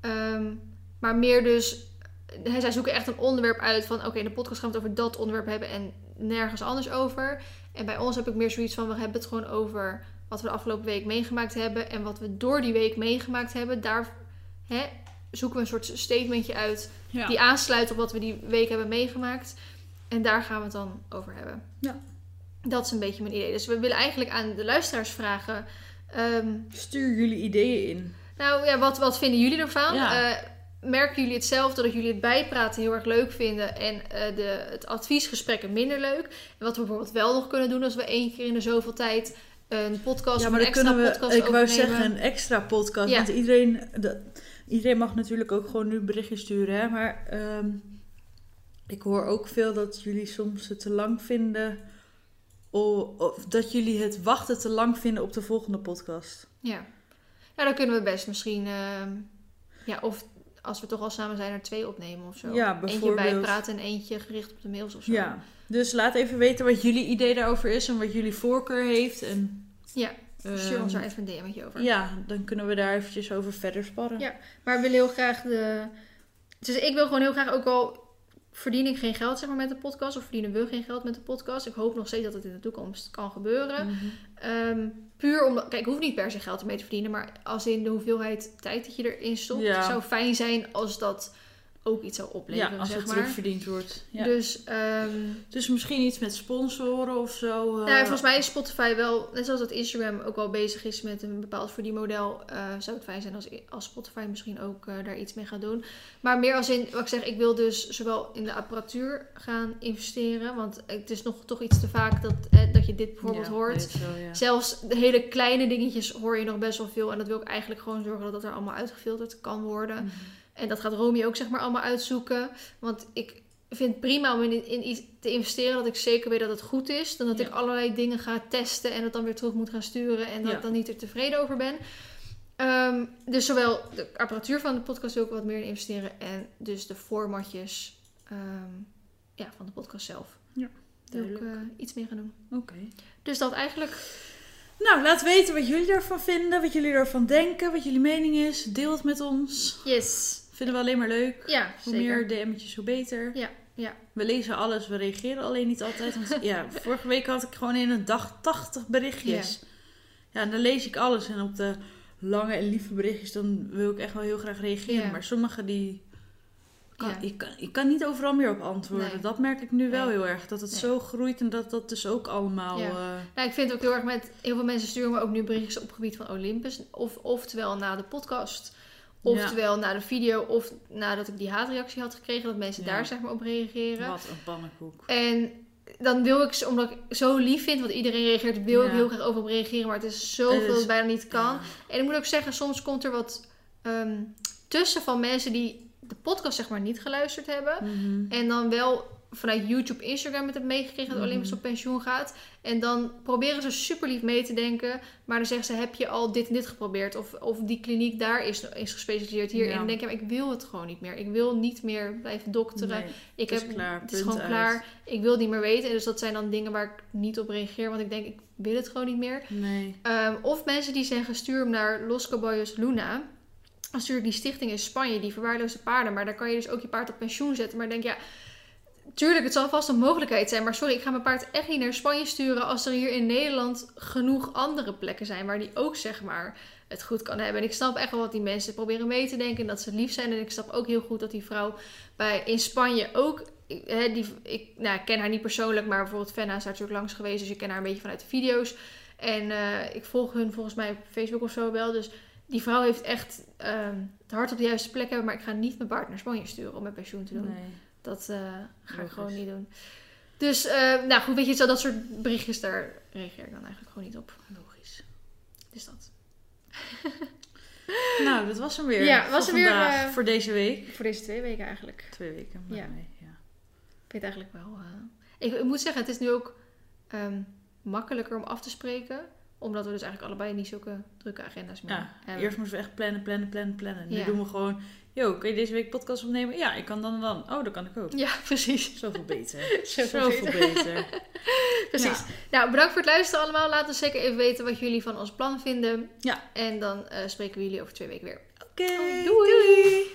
Ehm, maar meer dus, zij zoeken echt een onderwerp uit van oké, in de podcast gaan we het over dat onderwerp hebben en nergens anders over. En bij ons heb ik meer zoiets van we hebben het gewoon over wat we de afgelopen week meegemaakt hebben en wat we door die week meegemaakt hebben. Daar hè, zoeken we een soort statementje uit Ja. die aansluit op wat we die week hebben meegemaakt. En daar gaan we het dan over hebben. Ja. Dat is een beetje mijn idee. Dus we willen eigenlijk aan de luisteraars vragen. ehm, Stuur jullie ideeën in. nou ja, wat, wat vinden jullie ervan? Ja. Eh, merken jullie hetzelfde dat jullie het bijpraten heel erg leuk vinden en eh, de, het adviesgesprekken minder leuk? En wat we bijvoorbeeld wel nog kunnen doen als we één keer in de zoveel tijd een podcast ja, of maar een dan extra kunnen we, podcast ik wou zeggen, een extra podcast. Ja. Want iedereen, de- iedereen mag natuurlijk ook gewoon nu berichtjes sturen. Hè? Maar ehm, ik hoor ook veel dat jullie soms het te lang vinden. Of dat jullie het wachten te lang vinden op de volgende podcast. Ja. ja, dan kunnen we best misschien, ehm, ja, of als we toch al samen zijn, er twee opnemen of zo. Ja, Eentje bijpraten en eentje gericht op de mails of zo. Ja, dus laat even weten wat jullie idee daarover is en wat jullie voorkeur heeft. En, Ja, Stuur ons ehm, daar even een DM'tje over. Ja, dan kunnen we daar eventjes over verder sparren. Ja. Maar we willen heel graag de... Dus ik wil gewoon heel graag ook al... Verdien ik geen geld zeg maar, met de podcast. Of verdienen we geen geld met de podcast. Ik hoop nog steeds dat het in de toekomst kan gebeuren. Mhm. Ehm, puur omdat... Kijk, ik hoef niet per se geld ermee te verdienen. Maar als in de hoeveelheid tijd dat je erin stopt. Ja. Het zou fijn zijn als dat ook iets zou opleveren, Ja, als zeg het maar. terugverdiend wordt. Ja. Dus... ehm, Dus misschien iets met sponsoren of zo. Nou, volgens mij is Spotify wel, net zoals dat Instagram ook wel bezig is met een bepaald verdienmodel, eh zou het fijn zijn als, als Spotify misschien ook eh, daar iets mee gaat doen. Maar meer als in, wat ik zeg, ik wil dus zowel in de apparatuur gaan investeren, want het is nog toch iets te vaak dat, eh, dat je dit bijvoorbeeld ja, hoort. weet wel, ja. Zelfs de hele kleine dingetjes hoor je nog best wel veel. En dat wil ik eigenlijk gewoon zorgen dat dat er allemaal uitgefilterd kan worden. Mhm. En dat gaat Romy ook zeg maar allemaal uitzoeken. Want ik vind het prima om in, in iets te investeren dat ik zeker weet dat het goed is. Dan dat Ja. ik allerlei dingen ga testen en het dan weer terug moet gaan sturen. En dat Ja. ik dan niet er tevreden over ben. Ehm, dus zowel de apparatuur van de podcast wil ik wat meer in investeren. En dus de formatjes ehm, ja, van de podcast zelf. Ja, Wil ik eh, iets meer gaan doen. Oké. Dus dat eigenlijk. Nou, laat weten wat jullie ervan vinden, wat jullie ervan denken, wat jullie mening is. Deel het met ons. Yes. Vinden we alleen maar leuk. Ja, Hoe zeker. meer DM'tjes, hoe beter. Ja, ja. We lezen alles, we reageren alleen niet altijd. Want ja, [laughs] vorige week had ik gewoon in een dag 80 berichtjes. Ja. en dan lees ik alles. En op de lange en lieve berichtjes, dan wil ik echt wel heel graag reageren. Ja. Maar sommige die... Kan, Ja. ik, kan, ik kan niet overal meer op antwoorden. Nee. Dat merk ik nu wel Nee. heel erg. Dat het Nee. zo groeit en dat dat dus ook allemaal... Ja. eh, Nou, ik vind het ook heel erg met... Heel veel mensen sturen me ook nu berichtjes op het gebied van Olympus. Of, oftewel na de podcast. Oftewel na de video. Of nadat ik die haatreactie had gekregen. Dat mensen Ja. daar zeg maar op reageren. wat een pannenkoek. En dan wil ik, omdat ik zo lief vind wat iedereen reageert, wil ik heel graag over op reageren. Maar het is zoveel dat het bijna niet kan. En ik moet ook zeggen, soms komt er wat ehm, tussen van mensen die de podcast zeg maar niet geluisterd hebben. Mhm. En dan wel vanuit YouTube, Instagram het heb meegekregen dat Mhm. Olympus op pensioen gaat. En dan proberen ze super lief mee te denken. Maar dan zeggen ze, heb je al dit en dit geprobeerd? Of, of die kliniek daar is, is gespecialiseerd hierin. Ja. En dan denk maar ik wil het gewoon niet meer. Ik wil niet meer blijven dokteren. Nee, ik het is heb, klaar, Het is gewoon uit. klaar. Ik wil het niet meer weten. En dus dat zijn dan dingen waar ik niet op reageer. Want ik denk, ik wil het gewoon niet meer. nee. Ehm, of mensen die zeggen, stuur hem naar Los Caballos Luna. Ik die stichting in Spanje, die verwaarloosde paarden. Maar daar kan je dus ook je paard op pensioen zetten. Maar denk, ja, tuurlijk, het zal vast een mogelijkheid zijn. Maar sorry, ik ga mijn paard echt niet naar Spanje sturen... als er hier in Nederland genoeg andere plekken zijn... waar die ook, zeg maar, het goed kan hebben. En ik snap echt wel wat die mensen proberen mee te denken... en dat ze lief zijn. En ik snap ook heel goed dat die vrouw bij, in Spanje ook... Hè, die, ik nou, ik ken haar niet persoonlijk, maar bijvoorbeeld Fenna is daar natuurlijk langs geweest. Dus ik ken haar een beetje vanuit de video's. En eh, ik volg hun volgens mij op Facebook of zo wel. Dus die vrouw heeft echt ehm, het hart op de juiste plek hebben. Maar ik ga niet mijn paard naar Spanje sturen om mijn pensioen te doen. nee. Dat eh, ga ik gewoon niet doen. Dus, eh, nou goed, weet je, zo dat soort berichtjes, daar reageer ik dan eigenlijk gewoon niet op. Logisch. Dus dat. [laughs] Nou, dat was hem weer. Ja, was hem weer, vandaag, eh, voor deze week. Voor deze twee weken eigenlijk. Twee weken. Maar Ja. nee, ja. Ik vind het eigenlijk wel... ik, ik moet zeggen, het is nu ook ehm, makkelijker om af te spreken. Omdat we dus eigenlijk allebei niet zulke drukke agenda's meer Ja, hebben. eerst moesten we echt plannen, plannen, plannen, plannen. Nu Ja. doen we gewoon... Yo, kun je deze week podcast opnemen? Ja, ik kan dan en dan. Oh, dat kan ik ook. Ja, [laughs] precies. Zoveel beter. [laughs] Zoveel Zoveel beter. [laughs] Precies. Nou, bedankt voor het luisteren allemaal. Laat ons zeker even weten wat jullie van ons plan vinden. Ja. En dan eh, spreken we jullie over twee weken weer. Oké, Doei. doei.